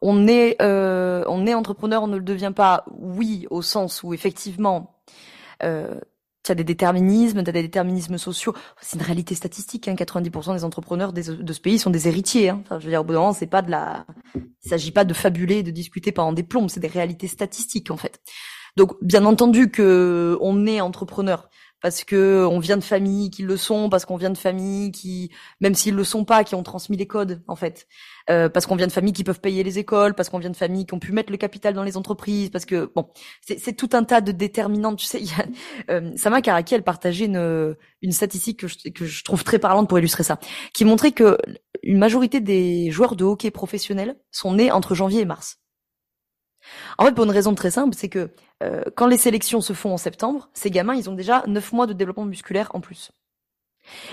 on est euh, on est entrepreneur, on ne le devient pas. Oui, au sens où effectivement, euh, tu as des déterminismes, tu as des déterminismes sociaux. C'est une réalité statistique. Hein, 90% des entrepreneurs de ce pays sont des héritiers. Hein. Je veux dire, au bout d'un moment, c'est pas de la. Il s'agit pas de fabuler, de discuter pendant des plombes. C'est des réalités statistiques en fait. Donc, bien entendu que on est entrepreneur parce que on vient de familles qui le sont, parce qu'on vient de familles qui, même s'ils le sont pas, qui ont transmis les codes en fait, euh, parce qu'on vient de familles qui peuvent payer les écoles, parce qu'on vient de familles qui ont pu mettre le capital dans les entreprises, parce que bon, c'est tout un tas de déterminants. Tu sais, y a, euh, Sama Karaki, elle partageait une, une statistique que je, que je trouve très parlante pour illustrer ça, qui montrait que une majorité des joueurs de hockey professionnels sont nés entre janvier et mars. En fait, pour une raison très simple, c'est que euh, quand les sélections se font en septembre, ces gamins, ils ont déjà neuf mois de développement musculaire en plus.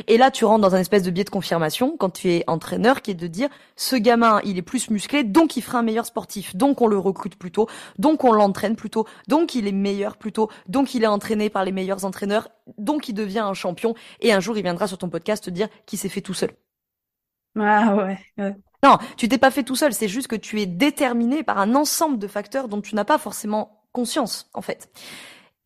Et là, tu rentres dans un espèce de biais de confirmation quand tu es entraîneur qui est de dire ce gamin, il est plus musclé, donc il fera un meilleur sportif, donc on le recrute plus tôt, donc on l'entraîne plus tôt, donc il est meilleur plus tôt, donc il est entraîné par les meilleurs entraîneurs, donc il devient un champion et un jour il viendra sur ton podcast te dire qu'il s'est fait tout seul. Ah ouais. Non, tu t'es pas fait tout seul, c'est juste que tu es déterminé par un ensemble de facteurs dont tu n'as pas forcément conscience en fait.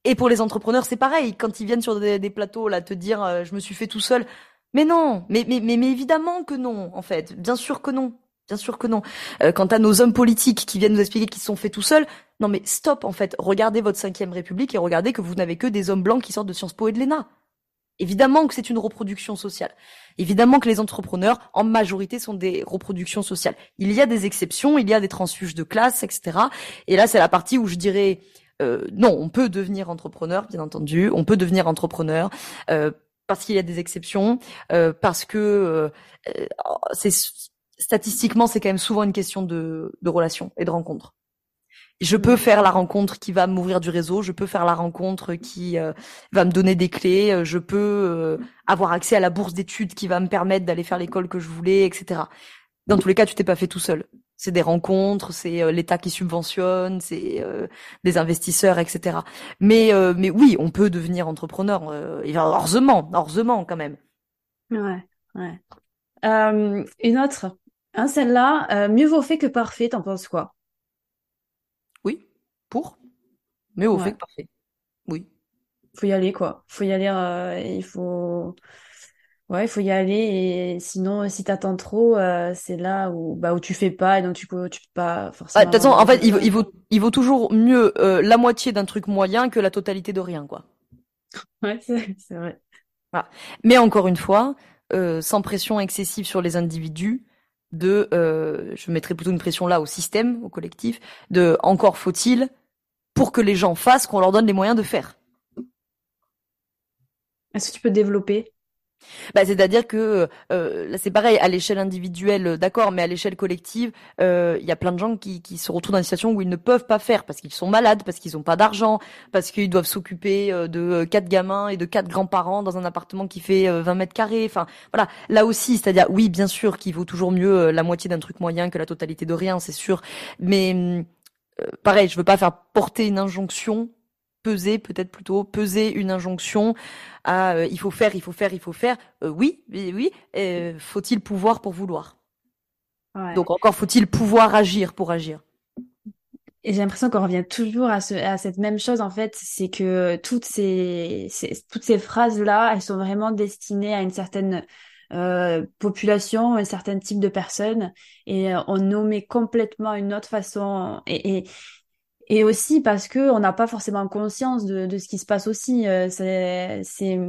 Et pour les entrepreneurs, c'est pareil. Quand ils viennent sur des, plateaux là te dire euh, je me suis fait tout seul, mais non, mais, mais mais mais évidemment que non en fait. Bien sûr que non. Bien sûr que non. Euh, quant à nos hommes politiques qui viennent nous expliquer qu'ils se sont fait tout seuls, non mais stop en fait. Regardez votre cinquième République et regardez que vous n'avez que des hommes blancs qui sortent de Sciences Po et de l'ENA. Évidemment que c'est une reproduction sociale. Évidemment que les entrepreneurs, en majorité, sont des reproductions sociales. Il y a des exceptions, il y a des transfuges de classe, etc. Et là, c'est la partie où je dirais euh, non, on peut devenir entrepreneur, bien entendu, on peut devenir entrepreneur euh, parce qu'il y a des exceptions, euh, parce que c'est statistiquement c'est quand même souvent une question de, de et de rencontre. Je peux faire la rencontre qui va m'ouvrir du réseau, je peux faire la rencontre qui va me donner des clés, je peux avoir accès à la bourse d'études qui va me permettre d'aller faire l'école que je voulais, etc. Dans tous les cas, tu t'es pas fait tout seul c'est des rencontres, c'est euh, l'État qui subventionne, c'est euh, des investisseurs, etc. Mais euh, mais oui, on peut devenir entrepreneur, heureusement, heureusement quand même. Ouais, ouais. une autre, hein, celle-là, mieux vaut fait que parfait. T'en penses quoi? Pour mieux vaut fait que parfait. Oui. Faut y aller quoi. Faut y aller. il faut Ouais, il faut y aller et sinon, si t'attends trop, euh, c'est là où, bah, où tu fais pas et donc tu peux, tu peux pas forcément. de toute façon, en fait, il vaut, il vaut, il vaut toujours mieux euh, la moitié d'un truc moyen que la totalité de rien, quoi. Ouais, c'est c'est vrai. Voilà. Mais encore une fois, euh, sans pression excessive sur les individus, de, euh, je mettrais plutôt une pression là au système, au collectif, de encore faut-il pour que les gens fassent qu'on leur donne les moyens de faire. Est-ce que tu peux développer bah, c'est-à-dire que euh, c'est pareil à l'échelle individuelle, euh, d'accord, mais à l'échelle collective, euh, il y a plein de gens qui, qui se retrouvent dans une situation où ils ne peuvent pas faire parce qu'ils sont malades, parce qu'ils n'ont pas d'argent, parce qu'ils doivent s'occuper de quatre gamins et de quatre grands-parents dans un appartement qui fait 20 mètres carrés. Enfin voilà, là aussi, c'est-à-dire oui, bien sûr qu'il vaut toujours mieux la moitié d'un truc moyen que la totalité de rien, c'est sûr, mais pareil, je veux pas faire porter une injonction peser peut-être plutôt peser une injonction à euh, il faut faire, il faut faire, il faut faire. Euh, oui, oui, oui. Euh, faut-il pouvoir pour vouloir? Donc encore faut-il pouvoir agir pour agir? Et j'ai l'impression qu'on revient toujours à, ce, à cette même chose en fait, c'est que toutes ces, ces toutes ces phrases là, elles sont vraiment destinées à une certaine population, un certain type de personnes, et on nommait complètement une autre façon. Et, et, et aussi parce que on n'a pas forcément conscience de, de, ce qui se passe aussi. Euh, c'est,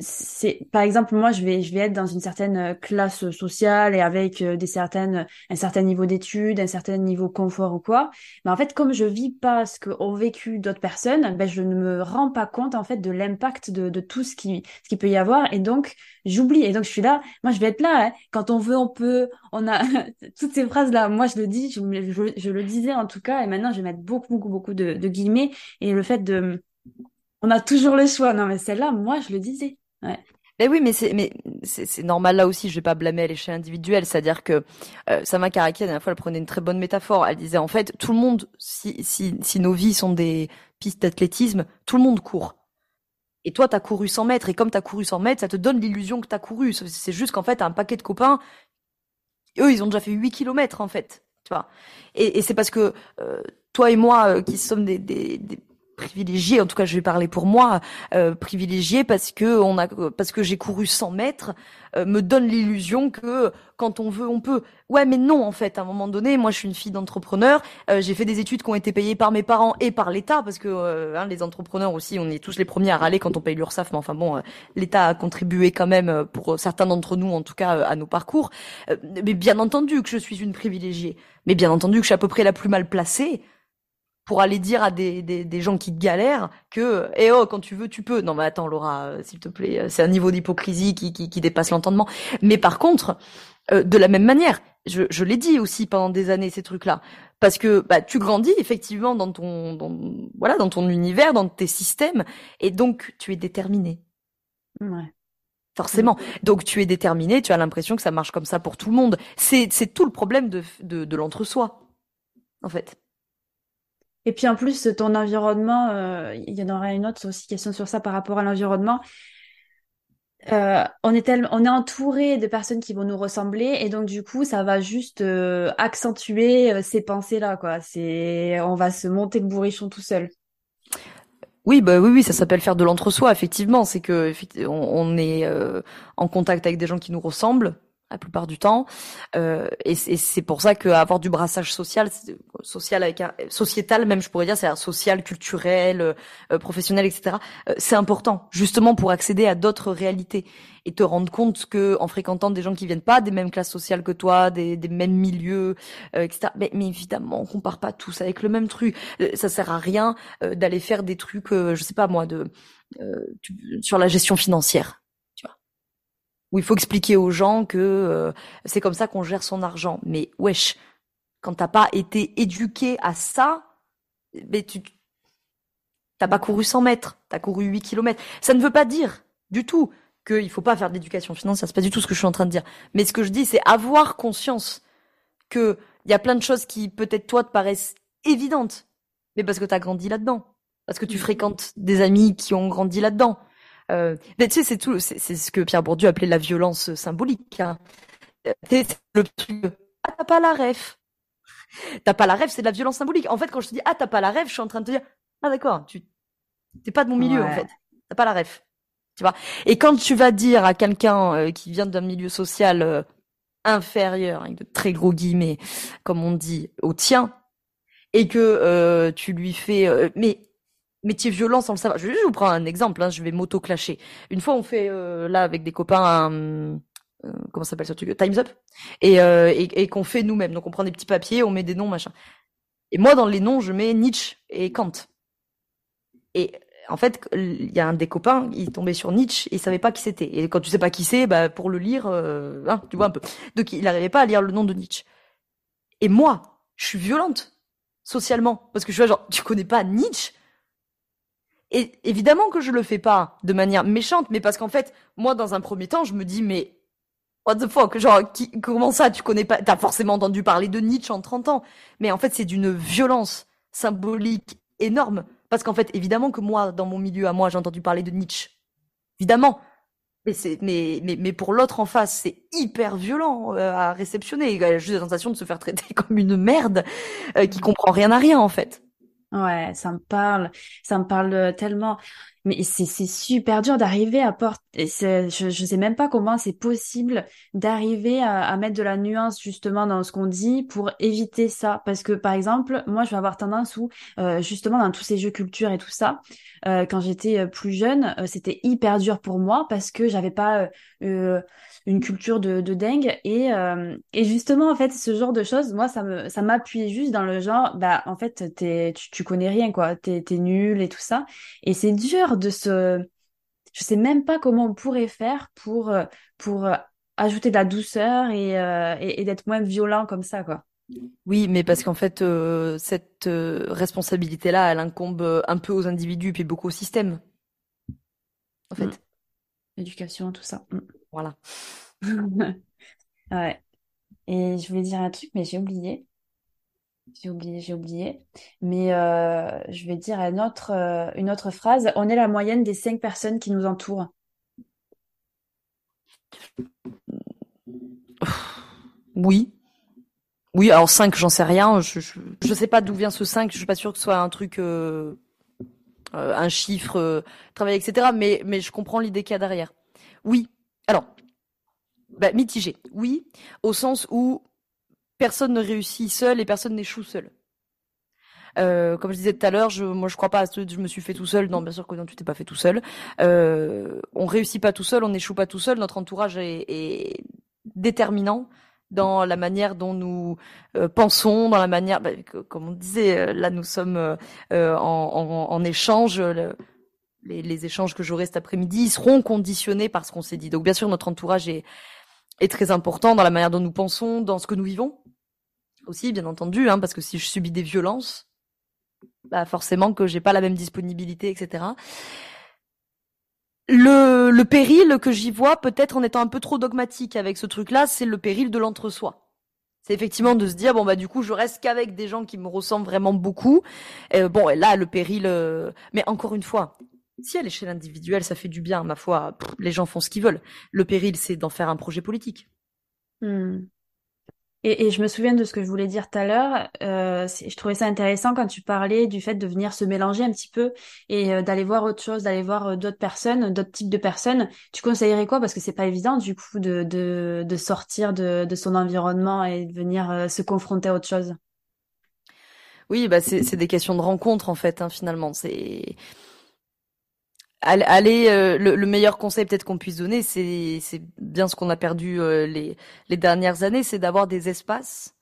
c'est, par exemple, moi, je vais, je vais être dans une certaine classe sociale et avec euh, des certaines, un certain niveau d'études, un certain niveau confort ou quoi. Mais en fait, comme je vis pas ce qu'ont vécu d'autres personnes, ben, je ne me rends pas compte, en fait, de l'impact de, de tout ce qui, ce qui peut y avoir. Et donc, j'oublie. Et donc, je suis là. Moi, je vais être là. Hein. Quand on veut, on peut. On a toutes ces phrases-là. Moi, je le dis. Je, je, le disais en tout cas. Et maintenant, je vais mettre beaucoup, beaucoup, beaucoup de, de guillemets. Et le fait de, on a toujours le choix. Non, mais celle-là, moi, je le disais. Ouais. Mais oui, mais c'est mais c'est normal là aussi. Je vais pas blâmer à l'échelle individuelle, c'est-à-dire que euh, Sama Karaki la dernière fois, elle prenait une très bonne métaphore. Elle disait en fait, tout le monde, si si si nos vies sont des pistes d'athlétisme, tout le monde court. Et toi, t'as couru 100 mètres, et comme t'as couru 100 mètres, ça te donne l'illusion que t'as couru. C'est juste qu'en fait, un paquet de copains, eux, ils ont déjà fait 8 kilomètres, en fait. Tu vois? Et, et c'est parce que euh, toi et moi, euh, qui sommes des, des, des privilégié, en tout cas je vais parler pour moi, euh, privilégié parce que on a parce que j'ai couru 100 mètres, euh, me donne l'illusion que quand on veut on peut. Ouais mais non en fait à un moment donné, moi je suis une fille d'entrepreneur, euh, j'ai fait des études qui ont été payées par mes parents et par l'État parce que euh, hein, les entrepreneurs aussi on est tous les premiers à râler quand on paye l'URSSAF mais enfin bon l'État a contribué quand même pour certains d'entre nous en tout cas à nos parcours. mais bien entendu que je suis une privilégiée, mais bien entendu que je suis à peu près la plus mal placée pour aller dire à des, des, des, gens qui galèrent que eh oh quand tu veux tu peux non mais attends Laura euh, s'il te plaît euh, c'est un niveau d'hypocrisie qui, qui, qui, dépasse l'entendement mais par contre euh, de la même manière je, je l'ai dit aussi pendant des années ces trucs là parce que bah, tu grandis effectivement dans ton dans, voilà dans ton univers dans tes systèmes et donc tu es déterminé ouais Forcément. Donc tu es déterminé, tu as l'impression que ça marche comme ça pour tout le monde. C'est c'est tout le problème de de, de l'entre-soi, en fait. Et puis en plus, ton environnement, euh, il y en aura une autre aussi question sur ça par rapport à l'environnement. Euh, on est on est entouré de personnes qui vont nous ressembler et donc du coup ça va juste euh, accentuer ces pensées là quoi. C'est on va se monter le bourrichon tout seul. Oui, bah oui, oui, ça s'appelle faire de l'entre-soi. Effectivement, c'est que on est en contact avec des gens qui nous ressemblent la plupart du temps. Euh, et c'est pour ça qu'avoir du brassage social, social avec un, sociétal même, je pourrais dire, c'est social, culturel, euh, professionnel, etc. Euh, c'est important, justement pour accéder à d'autres réalités et te rendre compte que en fréquentant des gens qui viennent pas des mêmes classes sociales que toi, des, des mêmes milieux, euh, etc. Mais, mais, évidemment, on compare pas tous avec le même truc. ça sert à rien d'aller faire des trucs, je sais pas moi, de sur la gestion financière où il faut expliquer aux gens que euh, c'est comme ça qu'on gère son argent. Mais wesh, quand t'as pas été éduqué à ça, mais tu t'as pas couru 100 mètres, t'as couru 8 kilomètres. Ça ne veut pas dire du tout qu'il faut pas faire d'éducation financière. C'est pas du tout ce que je suis en train de dire. Mais ce que je dis, c'est avoir conscience que il y a plein de choses qui peut-être toi te paraissent évidentes, mais parce que t'as grandi là-dedans, parce que tu fréquentes des amis qui ont grandi là-dedans euh, tu sais, c'est tout, c'est ce que Pierre Bourdieu appelait la violence symbolique. Hein. C'est le truc. Ah, t'as pas la ref. T'as pas la ref, c'est de la violence symbolique. En fait, quand je te dis ah t'as pas la ref, je suis en train de te dire ah d'accord, tu t'es pas de mon milieu en fait. T'as pas la ref. Tu vois. Et quand tu vas dire à quelqu'un euh, qui vient d'un milieu social euh, inférieur, avec de très gros guillemets, comme on dit, au tien, et que euh, tu lui fais mais métier violent sans le savoir. Je, vous prends un exemple, hein, je vais m'auto-clasher. Une fois, on fait euh, là avec des copains un, euh, comment s'appelle ce truc Times Up et, euh, et, et qu'on fait nous-mêmes. Donc on prend des petits papiers, on met des noms, machin. Et moi, dans les noms, je mets Nietzsche et Kant. Et en fait, il y a un des copains, il tombait sur Nietzsche et il savait pas qui c'était. Et quand tu sais pas qui c'est, bah pour le lire, euh, hein, tu vois un peu. Donc il n'arrivait pas à lire le nom de Nietzsche. Et moi, je suis violente socialement parce que je suis genre, tu connais pas Nietzsche et évidemment que je le fais pas de manière méchante, mais parce qu'en fait, moi, dans un premier temps, je me dis, mais what the fuck, genre, qui, comment ça, tu connais pas, t'as forcément entendu parler de Nietzsche en 30 ans, mais en fait, c'est d'une violence symbolique énorme, parce qu'en fait, évidemment que moi, dans mon milieu à moi, j'ai entendu parler de Nietzsche, évidemment, mais c'est, mais, mais, mais pour l'autre en face, c'est hyper violent euh, à réceptionner. Il a juste la sensation de se faire traiter comme une merde euh, qui comprend rien à rien en fait. Ouais, ça me parle, ça me parle tellement. Mais c'est super dur d'arriver à porter. Je je sais même pas comment c'est possible d'arriver à, mettre de la nuance justement dans ce qu'on dit pour éviter ça. Parce que par exemple, moi je vais avoir tendance où euh, justement dans tous ces jeux culture et tout ça, euh, quand j'étais euh, plus jeune, c'était hyper dur pour moi parce que j'avais pas une culture de, de dingue et, euh, et justement en fait ce genre de choses moi ça me ça m'appuie juste dans le genre bah en fait t'es tu, tu connais rien quoi t'es t'es nul et tout ça et c'est dur de se je sais même pas comment on pourrait faire pour euh, pour euh, ajouter de la douceur et, et, d'être moins violent comme ça quoi oui, mais parce qu'en fait, cette responsabilité-là, elle incombe un peu aux individus, puis beaucoup au système. En fait. Mm. Éducation, tout ça. Mm. Voilà. Ouais. Et je voulais dire un truc, mais j'ai oublié. J'ai oublié, j'ai oublié. Mais euh, je vais dire une autre, euh, une autre phrase. On est la moyenne des cinq personnes qui nous entourent. Oui. Oui, alors 5, j'en sais rien. Je, je, sais pas d'où vient ce 5. Je suis pas sûre que ce soit un truc, euh, un chiffre, travail, etc. Mais, mais je comprends l'idée qu'il y a derrière. Oui. Alors, bah, mitigé. Oui, au sens où personne ne réussit seul et personne n'échoue seul. Euh, comme je disais tout à l'heure, je, moi je crois pas à ce je me suis fait tout seul. Non, bien sûr que non, tu t'es pas fait tout seul. Euh, on réussit pas tout seul, on n'échoue pas tout seul. Notre entourage est, déterminant dans la manière dont nous euh, pensons, dans la manière, bah, comme on disait, euh, là nous sommes en, échange. Les, les, échanges que j'aurai cet après-midi seront conditionnés par ce qu'on s'est dit. Donc bien sûr, notre entourage est, est très important dans la manière dont nous pensons, dans ce que nous vivons aussi, bien entendu, hein, parce que si je subis des violences, bah forcément que j'ai pas la même disponibilité, etc. le, le péril que j'y vois, peut-être en étant un peu trop dogmatique avec ce truc-là, c'est le péril de l'entre-soi. C'est effectivement de se dire bon bah du coup je reste qu'avec des gens qui me ressemblent vraiment beaucoup. Euh, bon et là le péril, euh, mais encore une fois, si à l'échelle individuelle ça fait du bien, ma foi, les gens font ce qu'ils veulent. Le péril c'est d'en faire un projet politique. Hmm. Et, et, je me souviens de ce que je voulais dire tout à l'heure. Euh, je trouvais ça intéressant quand tu parlais du fait de venir se mélanger un petit peu et euh, d'aller voir autre chose, d'aller voir euh, d'autres personnes, d'autres types de personnes. Tu conseillerais quoi? Parce que c'est pas évident du coup de, de, de sortir de, de, son environnement et de venir se confronter à autre chose. Oui, bah c'est des questions de rencontre en fait. Hein, finalement, c'est Allez, euh, le, meilleur conseil peut-être qu'on puisse donner, c'est bien ce qu'on a perdu euh, les, les dernières années, c'est d'avoir des espaces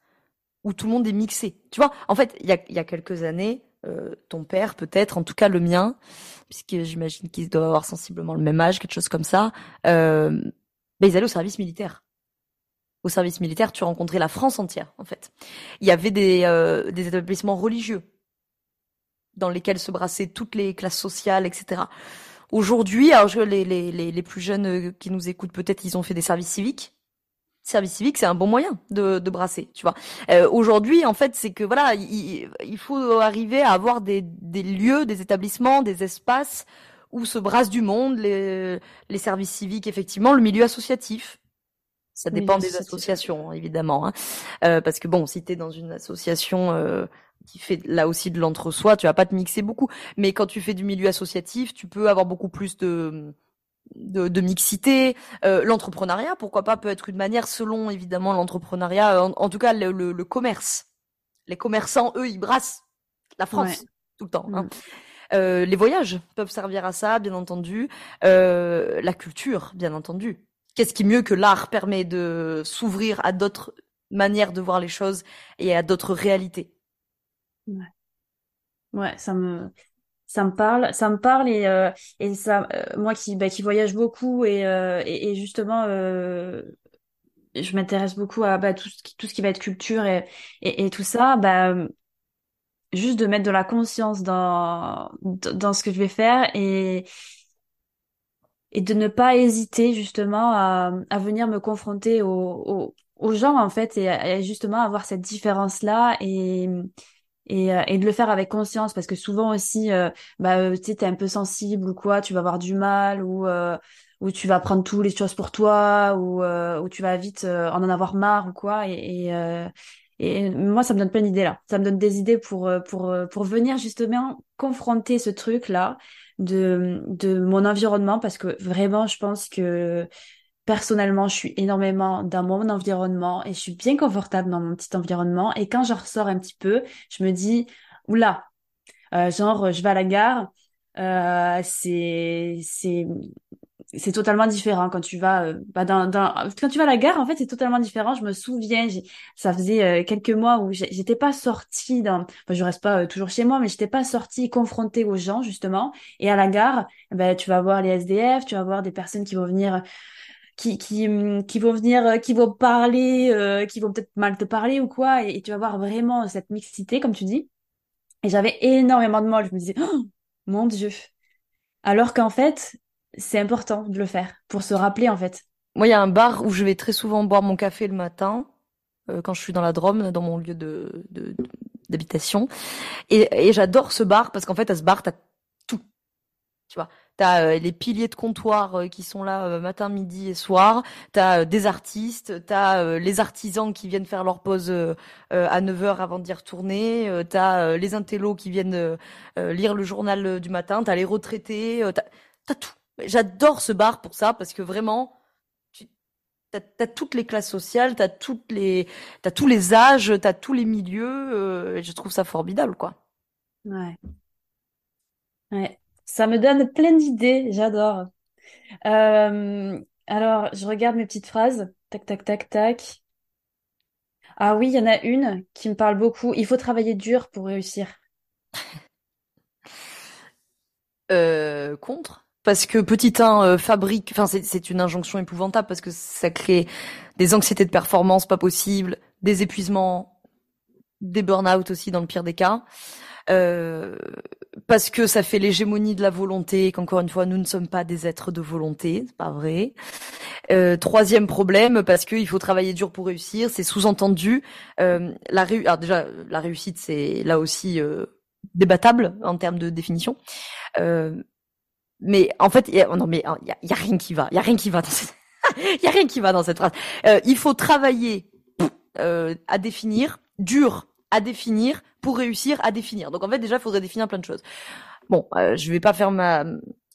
où tout le monde est mixé. Tu vois, en fait, il y a, y a quelques années, euh, ton père peut-être, en tout cas le mien, puisque j'imagine qu'ils doivent avoir sensiblement le même âge, quelque chose comme ça, euh, ben ils allaient au service militaire. Au service militaire, tu rencontrais la France entière, en fait. Il y avait des, des établissements religieux dans lesquels se brassaient toutes les classes sociales, etc. Aujourd'hui, alors je, les, les, les, plus jeunes euh, qui nous écoutent, peut-être ils ont fait des services civiques. Service civique, c'est un bon moyen de, de brasser, tu vois. Euh, Aujourd'hui, en fait, c'est que voilà, il, il, faut arriver à avoir des, des lieux, des établissements, des espaces où se brasse du monde, les, les services civiques, effectivement, le milieu associatif. Ça dépend des associations, évidemment, hein. euh, parce que bon, si t'es dans une association euh, qui fait là aussi de l'entre-soi, tu vas pas te mixer beaucoup. Mais quand tu fais du milieu associatif, tu peux avoir beaucoup plus de de, de mixité. Euh, l'entrepreneuriat, pourquoi pas, peut être une manière selon évidemment l'entrepreneuriat, en, tout cas le, le, commerce. Les commerçants, eux, ils brassent la France tout le temps. Hein. Mm. Euh, les voyages peuvent servir à ça, bien entendu. Euh, la culture, bien entendu. Qu'est-ce qui mieux que l'art permet de s'ouvrir à d'autres manières de voir les choses et à d'autres réalités? Ouais. Ouais, ça me ça me parle, ça me parle et euh, et ça euh, moi qui bah, qui voyage beaucoup et euh, et, justement je m'intéresse beaucoup à bah, tout ce qui tout ce qui va être culture et et, et tout ça bah juste de mettre de la conscience dans dans ce que je vais faire et et de ne pas hésiter justement à, à venir me confronter aux, aux, gens en fait et, et justement avoir cette différence là et et, euh, et de le faire avec conscience parce que souvent aussi euh, bah euh, tu sais t'es un peu sensible ou quoi tu vas avoir du mal ou ou tu vas prendre toutes les choses pour toi ou ou tu vas vite en en avoir marre ou quoi. Et et, et moi ça me donne plein d'idées là. Ça me donne des idées pour pour pour venir justement confronter ce truc là de de mon environnement parce que vraiment je pense que personnellement, je suis énormément dans mon environnement et je suis bien confortable dans mon petit environnement. Et quand je ressors un petit peu, je me dis, oula, euh, genre, je vais à la gare, euh, c'est, c'est, c'est totalement différent quand tu vas, euh, bah dans, dans, quand tu vas à la gare, en fait, c'est totalement différent. Je me souviens, ça faisait euh, quelques mois où j'étais pas sortie dans, enfin, je reste pas euh, toujours chez moi, mais j'étais pas sortie confrontée aux gens, justement. Et à la gare, ben, tu vas voir les SDF, tu vas voir des personnes qui vont venir qui, qui, hum, qui vont venir, euh, qui vont parler, euh, qui vont peut-être mal te parler ou quoi, et, tu vas voir vraiment cette mixité, comme tu dis. Et j'avais énormément de mal. Je me disais, oh, mon Dieu. Alors qu'en fait, c'est important de le faire pour se rappeler, en fait. Moi, il y a un bar où je vais très souvent boire mon café le matin, euh, quand je suis dans la Drôme, dans mon lieu de, d'habitation. Et, et j'adore ce bar parce qu'en fait, à ce bar, t'as tout. Tu vois, T'as euh, les piliers de comptoir euh, qui sont là euh, matin, midi et soir. T'as des artistes. T'as les artisans qui viennent faire leur pause à 9 h avant d'y retourner. T'as les intellos qui viennent lire le journal du matin. T'as les retraités. T'as as tout. J'adore ce bar pour ça parce que vraiment, t'as as toutes les classes sociales, t'as toutes les, t'as tous les âges, t'as tous les milieux. et je trouve ça formidable, quoi. Ouais. Ouais. Ça me donne plein d'idées, j'adore. Euh, alors, je regarde mes petites phrases. Tac, tac, tac, tac. Ah oui, il y en a une qui me parle beaucoup. Il faut travailler dur pour réussir. Euh, contre parce que petit 1 euh, fabrique, enfin c'est une injonction épouvantable parce que ça crée des anxiétés de performance pas possibles, des épuisements, des burn-out aussi dans le pire des cas. Euh, parce que ça fait l'hégémonie de la volonté, qu'encore une fois, nous ne sommes pas des êtres de volonté, c'est pas vrai. Euh, troisième problème, parce qu'il faut travailler dur pour réussir, c'est sous-entendu. Euh, la Alors déjà, la réussite, c'est là aussi euh, débattable en termes de définition. Euh, mais en fait, non, mais il y a, rien qui va, il y a rien qui va dans cette, y a rien qui va dans cette phrase. Euh, il faut travailler à définir, dur à définir pour réussir à définir. Donc en fait déjà, il faudrait définir plein de choses. Bon, euh, je vais pas faire ma,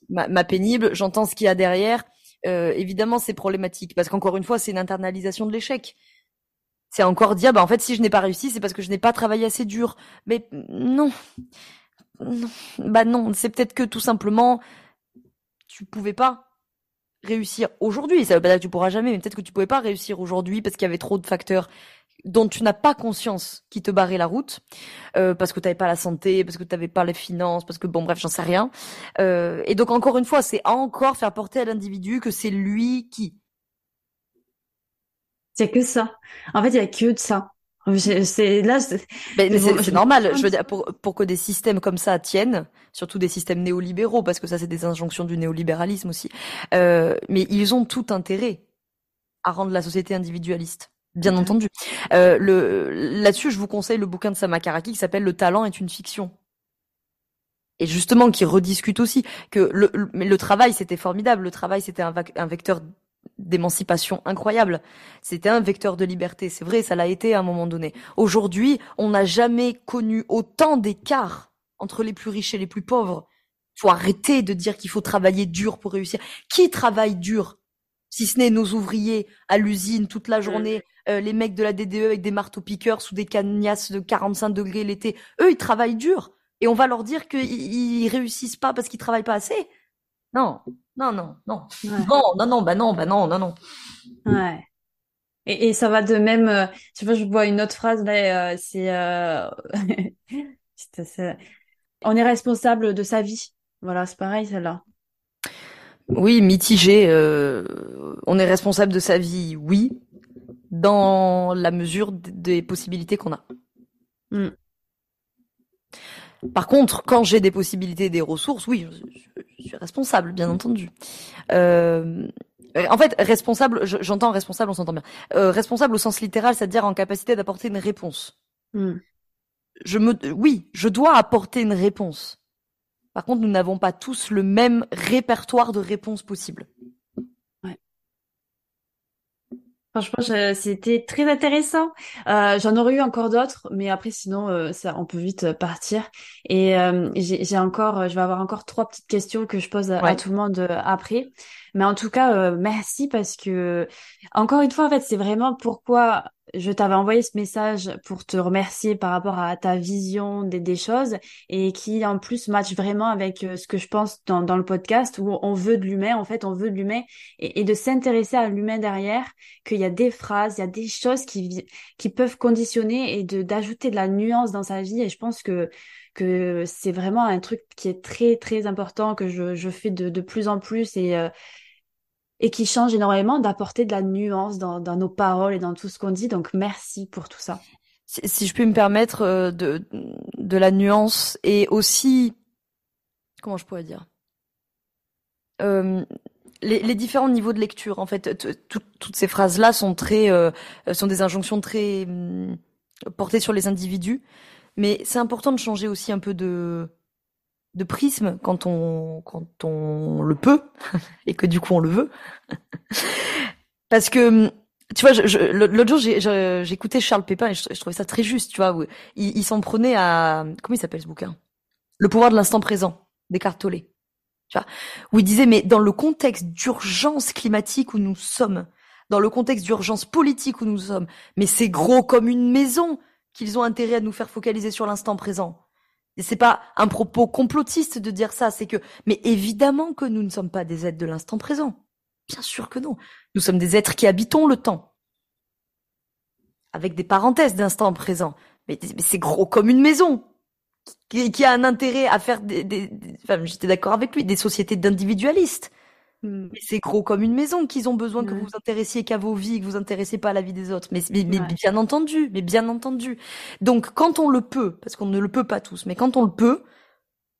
ma, pénible, j'entends ce qu'il y a derrière. Euh, évidemment, c'est problématique parce qu'encore une fois, c'est une internalisation de l'échec. C'est encore dire, bah en fait, si je n'ai pas réussi, c'est parce que je n'ai pas travaillé assez dur. Mais non, non. bah non, c'est peut-être que tout simplement, tu pouvais pas réussir aujourd'hui. Ça veut pas dire que tu pourras jamais, mais peut-être que tu pouvais pas réussir aujourd'hui parce qu'il y avait trop de facteurs dont tu n'as pas conscience qui te barrait la route, euh, parce que tu n'avais pas la santé, parce que tu n'avais pas les finances, parce que bon bref, j'en sais rien. Euh, et donc encore une fois, c'est encore faire porter à l'individu que c'est lui qui. C'est que ça. En fait, il y a que de ça. C'est là, c'est normal. Je veux dire, pour, pour que des systèmes comme ça tiennent, surtout des systèmes néolibéraux, parce que ça, c'est des injonctions du néolibéralisme aussi. Euh, mais ils ont tout intérêt à rendre la société individualiste. Bien entendu. Euh, le, là-dessus, je vous conseille le bouquin de Samakaraki qui s'appelle Le talent est une fiction. Et justement, qui rediscute aussi que le, le, travail, c'était formidable. Le travail, c'était un, un vecteur d'émancipation incroyable. C'était un vecteur de liberté. C'est vrai, ça l'a été à un moment donné. Aujourd'hui, on n'a jamais connu autant d'écart entre les plus riches et les plus pauvres. Faut arrêter de dire qu'il faut travailler dur pour réussir. Qui travaille dur? Si ce n'est nos ouvriers à l'usine toute la journée, euh, les mecs de la DDE avec des marteaux-piqueurs sous des cagnasses de 45 degrés l'été, eux, ils travaillent dur. Et on va leur dire qu'ils réussissent pas parce qu'ils travaillent pas assez. Non, non, non, non. Non, non, non, bah non, bah non, non, non. Ouais. Et, et ça va de même, euh, je vois, je vois une autre phrase là, euh, c'est, euh... on est responsable de sa vie. Voilà, c'est pareil celle-là. Oui, mitigé. Euh, on est responsable de sa vie, oui, dans la mesure des possibilités qu'on a. Hmm. Par contre, quand j'ai des possibilités, des ressources, oui, je, suis responsable, bien entendu. Euh, en fait, responsable, j'entends responsable, on s'entend bien. Euh, responsable au sens littéral, c'est-à-dire en capacité d'apporter une réponse. Hmm. Je me, oui, je dois apporter une réponse. Par contre, nous n'avons pas tous le même répertoire de réponses possibles. Ouais. Franchement, c'était très intéressant. Euh, J'en aurais eu encore d'autres, mais après, sinon, euh, ça, on peut vite partir. Et euh, j'ai encore, je vais avoir encore trois petites questions que je pose à, tout le monde euh, après. Mais en tout cas, euh, merci parce que, encore une fois, en fait, c'est vraiment pourquoi je t'avais envoyé ce message pour te remercier par rapport à ta vision des, choses et qui en plus match vraiment avec euh, ce que je pense dans, le podcast où on veut de l'humain, en fait on veut de l'humain et, de s'intéresser à l'humain derrière, qu'il y a des phrases, il y a des choses qui, qui peuvent conditionner et de d'ajouter de la nuance dans sa vie et je pense que c'est vraiment un truc qui est très très important que je, je fais de, de plus en plus et euh, et qui change énormément, d'apporter de la nuance dans, nos paroles et dans tout ce qu'on dit. Donc merci pour tout ça. Si, je puis me permettre euh, de, de la nuance et aussi, comment je pourrais dire, euh, les, les, différents niveaux de lecture. En fait, toutes ces phrases-là sont très, euh, sont des injonctions très hum, portées sur les individus. Mais c'est important de changer aussi un peu de de prisme quand on quand on le peut et que du coup on le veut. Parce que tu vois l'autre jour j'écoutais Charles Pépin et je, trouvais ça très juste tu vois où il, il s'en prenait à comment il s'appelle ce bouquin? Le pouvoir de l'instant présent d'Eckhart Tolle tu vois où il disait mais dans le contexte d'urgence climatique où nous sommes dans le contexte d'urgence politique où nous sommes mais c'est gros comme une maison qu'ils ont intérêt à nous faire focaliser sur l'instant présent c'est pas un propos complotiste de dire ça, c'est que, mais évidemment que nous ne sommes pas des êtres de l'instant présent. Bien sûr que non. Nous sommes des êtres qui habitons le temps. Avec des parenthèses d'instant présent. Mais, c'est gros comme une maison. Qui, a un intérêt à faire des, des enfin, j'étais d'accord avec lui, des sociétés d'individualistes. Mais c'est gros comme une maison qu'ils ont besoin que vous vous intéressiez qu'à vos vies, que vous vous intéressez pas à la vie des autres. Mais, mais, bien entendu, mais bien entendu. Donc quand on le peut, parce qu'on ne le peut pas tous, mais quand on le peut,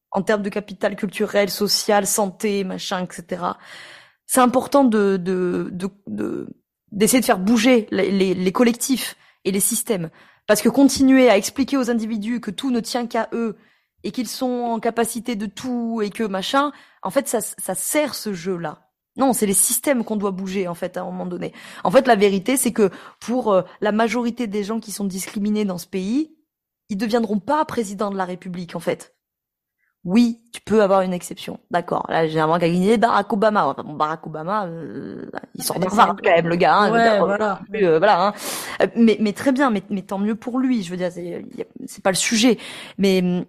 en termes de capital culturel, social, santé, machin, etc. C'est important de de de d'essayer de, faire bouger les, les, les collectifs et les systèmes, parce que continuer à expliquer aux individus que tout ne tient qu'à eux et qu'ils sont en capacité de tout et que machin, en fait, ça, ça sert ce jeu-là. Non, c'est les systèmes qu'on doit bouger en fait à un moment donné. En fait, la vérité, c'est que pour euh, la majorité des gens qui sont discriminés dans ce pays, ils deviendront pas président de la République en fait. Oui, tu peux avoir une exception, d'accord. Là, j'ai un gagné Barack Obama. Barack Obama, euh, il sort d'Harvard quand même, le gars. Hein, ouais, voilà. Euh, voilà hein. mais, mais très bien, mais, mais tant mieux pour lui. Je veux dire, c'est pas le sujet. Mais hum,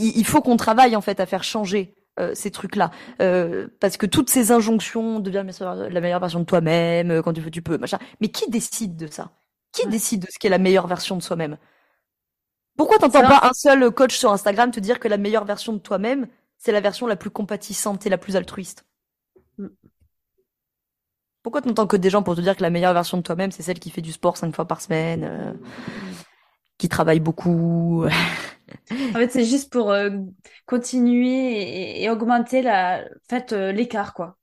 il faut qu'on travaille en fait à faire changer euh, ces trucs-là, euh, parce que toutes ces injonctions, deviens la meilleure version de toi-même, euh, quand tu veux, tu peux, machin. Mais qui décide de ça? Qui décide de ce qui est la meilleure version de soi-même? Pourquoi t'entends pas un seul coach sur Instagram te dire que la meilleure version de toi-même, c'est la version la plus compatissante et la plus altruiste? Mm. Pourquoi t'entends que des gens pour te dire que la meilleure version de toi-même, c'est celle qui fait du sport cinq fois par semaine, qui travaille beaucoup? en fait, c'est juste pour euh, continuer et, augmenter la, fait, euh, l'écart, quoi.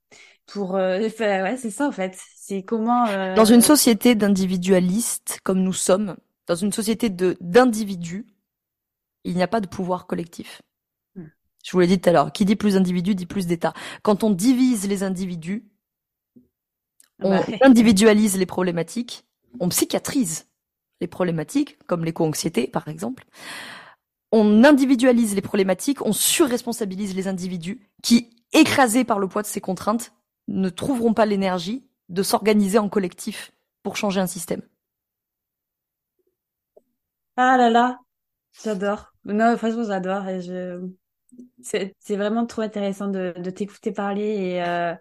Pour, euh, ouais, c'est ça, en fait. C'est comment. Dans une société d'individualistes comme nous sommes, dans une société de d'individus, il n'y a pas de pouvoir collectif. Hmm. Je vous l'ai dit tout à l'heure. Qui dit plus d'individus dit plus d'État. Quand on divise les individus, on bah individualise les problématiques, on psychiatrise les problématiques, comme l'éco-anxiété par exemple on individualise les problématiques, on surresponsabilise les individus qui, écrasés par le poids de ces contraintes, ne trouveront pas l'énergie de s'organiser en collectif pour changer un système. Ah là là, j'adore. Non, franchement, j'adore. je... C'est vraiment trop intéressant de, t'écouter parler et euh,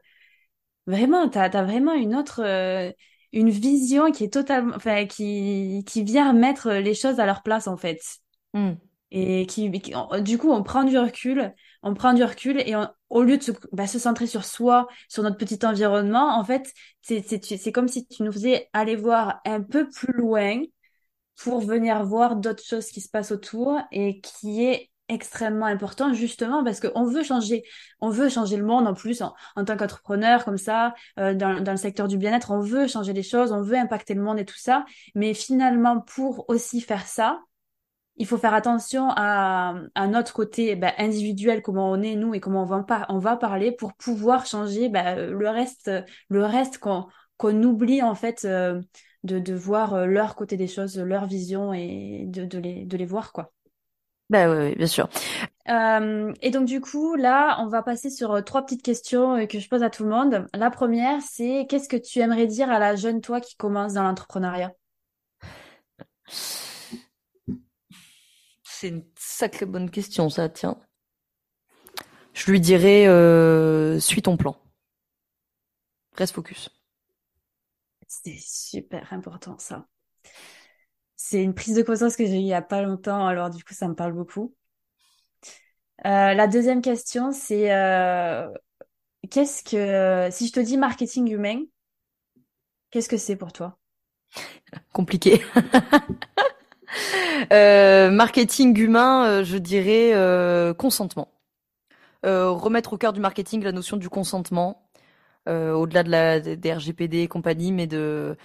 vraiment, t'as as vraiment une autre, euh, une vision qui est totalement, enfin, qui, qui vient mettre les choses à leur place en fait. Hmm et qui, du coup on prend du recul on prend du recul et au lieu de se, bah, se, centrer sur soi sur notre petit environnement en fait c'est comme si tu nous faisais aller voir un peu plus loin pour venir voir d'autres choses qui se passent autour et qui est extrêmement important justement parce qu'on veut changer. On veut changer le monde en plus en, tant qu'entrepreneur comme ça euh, dans, dans le secteur du bien-être on veut changer les choses on veut impacter le monde et tout ça. Mais finalement pour aussi faire ça il faut faire attention à, à notre côté bah, individuel, comment on est nous et comment on va, par on va parler pour pouvoir changer bah, le reste, le reste qu'on oublie en fait euh, de, de voir euh, leur côté des choses, leur vision et de, de, les, de les voir quoi. Bah oui, bien sûr. Euh, et donc du coup, là, on va passer sur trois petites questions que je pose à tout le monde. La première, c'est qu'est-ce que tu aimerais dire à la jeune toi qui commence dans l'entrepreneuriat? C'est une sacrée bonne question, ça, tiens. Je lui dirais, euh, suis ton plan. Reste focus. C'est super important, ça. C'est une prise de conscience que j'ai eue il y a pas longtemps, alors du coup, ça me parle beaucoup. Euh, la deuxième question, c'est euh, qu'est-ce que, si je te dis marketing humain, qu'est-ce que c'est pour toi? Compliqué. Euh, marketing humain, euh, je dirais euh, consentement. remettre au cœur du marketing la notion du consentement, au-delà de la des RGPD et compagnie, mais de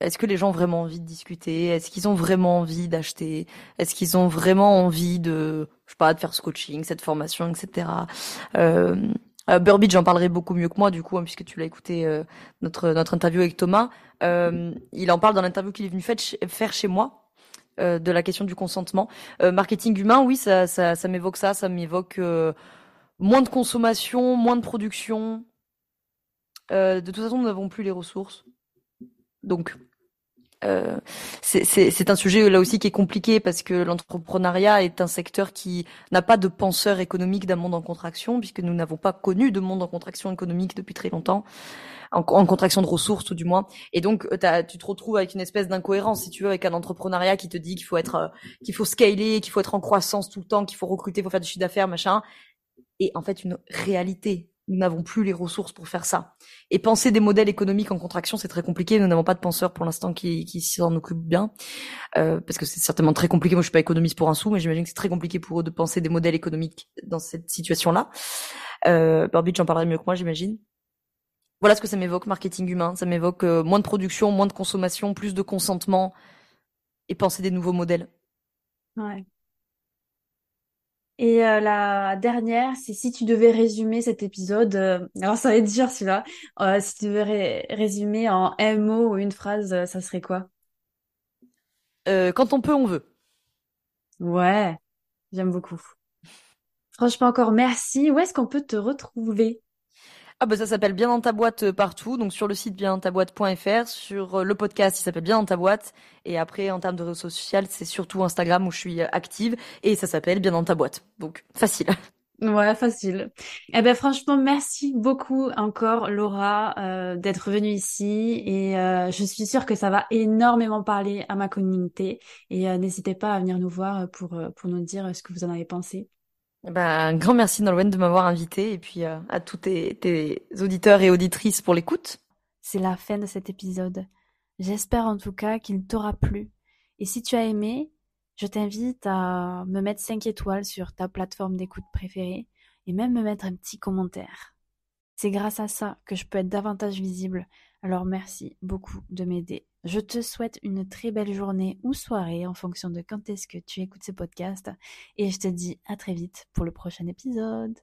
est-ce que les gens ont vraiment envie de discuter? Est-ce qu'ils ont vraiment envie d'acheter? Est-ce qu'ils ont vraiment envie de, je sais pas, de faire ce coaching, cette formation, etc. Euh, Burbage, j'en parlerai beaucoup mieux que moi du coup, hein, puisque tu l'as écouté notre notre interview avec Thomas. il en parle dans l'interview qu'il est venu faire chez moi euh, de la question du consentement. Euh, marketing humain, oui, ça, ça, m'évoque ça, ça m'évoque euh, moins de consommation, moins de production. de toute façon, nous n'avons plus les ressources. Donc, c'est un sujet là aussi qui est compliqué parce que l'entrepreneuriat est un secteur qui n'a pas de penseur économique d'un monde en contraction puisque nous n'avons pas connu de monde en contraction économique depuis très longtemps en, contraction de ressources tout du moins. Et donc euh, tu te retrouves avec une espèce d'incohérence si tu veux avec un entrepreneuriat qui te dit qu'il faut être euh, qu'il faut scaler, qu'il faut être en croissance tout le temps, qu'il faut recruter, qu'il faut faire du chiffre d'affaires, machin. Et en fait une réalité nous n'avons plus les ressources pour faire ça. Et penser des modèles économiques en contraction, c'est très compliqué. Nous n'avons pas de penseurs pour l'instant qui, qui s'en occupent bien, euh, parce que c'est certainement très compliqué. Moi, je suis pas économiste pour un sou, mais j'imagine que c'est très compliqué pour eux de penser des modèles économiques dans cette situation-là. Euh, Barbie, j'en parlerai mieux que moi, j'imagine. Voilà ce que ça m'évoque, marketing humain. Ça m'évoque euh, moins de production, moins de consommation, plus de consentement et penser des nouveaux modèles. Ouais. Et euh, la dernière, c'est si tu devais résumer cet épisode, euh, alors ça va être dur celui-là, euh, si tu devais résumer en un mot ou une phrase, ça serait quoi? quand on peut, on veut. Ouais, j'aime beaucoup. Franchement, encore merci. Où est-ce qu'on peut te retrouver? Ah bah ça s'appelle Bien dans ta boîte euh, partout, donc sur le site biendantaboîte.fr, sur euh, le podcast il s'appelle Bien dans ta boîte, et après en termes de réseaux sociaux c'est surtout Instagram où je suis euh, active, et ça s'appelle Bien dans ta boîte, donc facile. Ouais, facile. Eh ben franchement, merci beaucoup encore Laura d'être venue ici et je suis sûre que ça va énormément parler à ma communauté et n'hésitez pas à venir nous voir pour pour nous dire ce que vous en avez pensé. Ben, un grand merci Nolwenn de m'avoir invité et puis euh, à tous tes, tes, auditeurs et auditrices pour l'écoute. C'est la fin de cet épisode. J'espère en tout cas qu'il t'aura plu. Et si tu as aimé, je t'invite à me mettre 5 étoiles sur ta plateforme d'écoute préférée et même me mettre un petit commentaire. C'est grâce à ça que je peux être davantage visible, alors merci beaucoup de m'aider. Je te souhaite une très belle journée ou soirée en fonction de quand est-ce que tu écoutes ce podcast et je te dis à très vite pour le prochain épisode.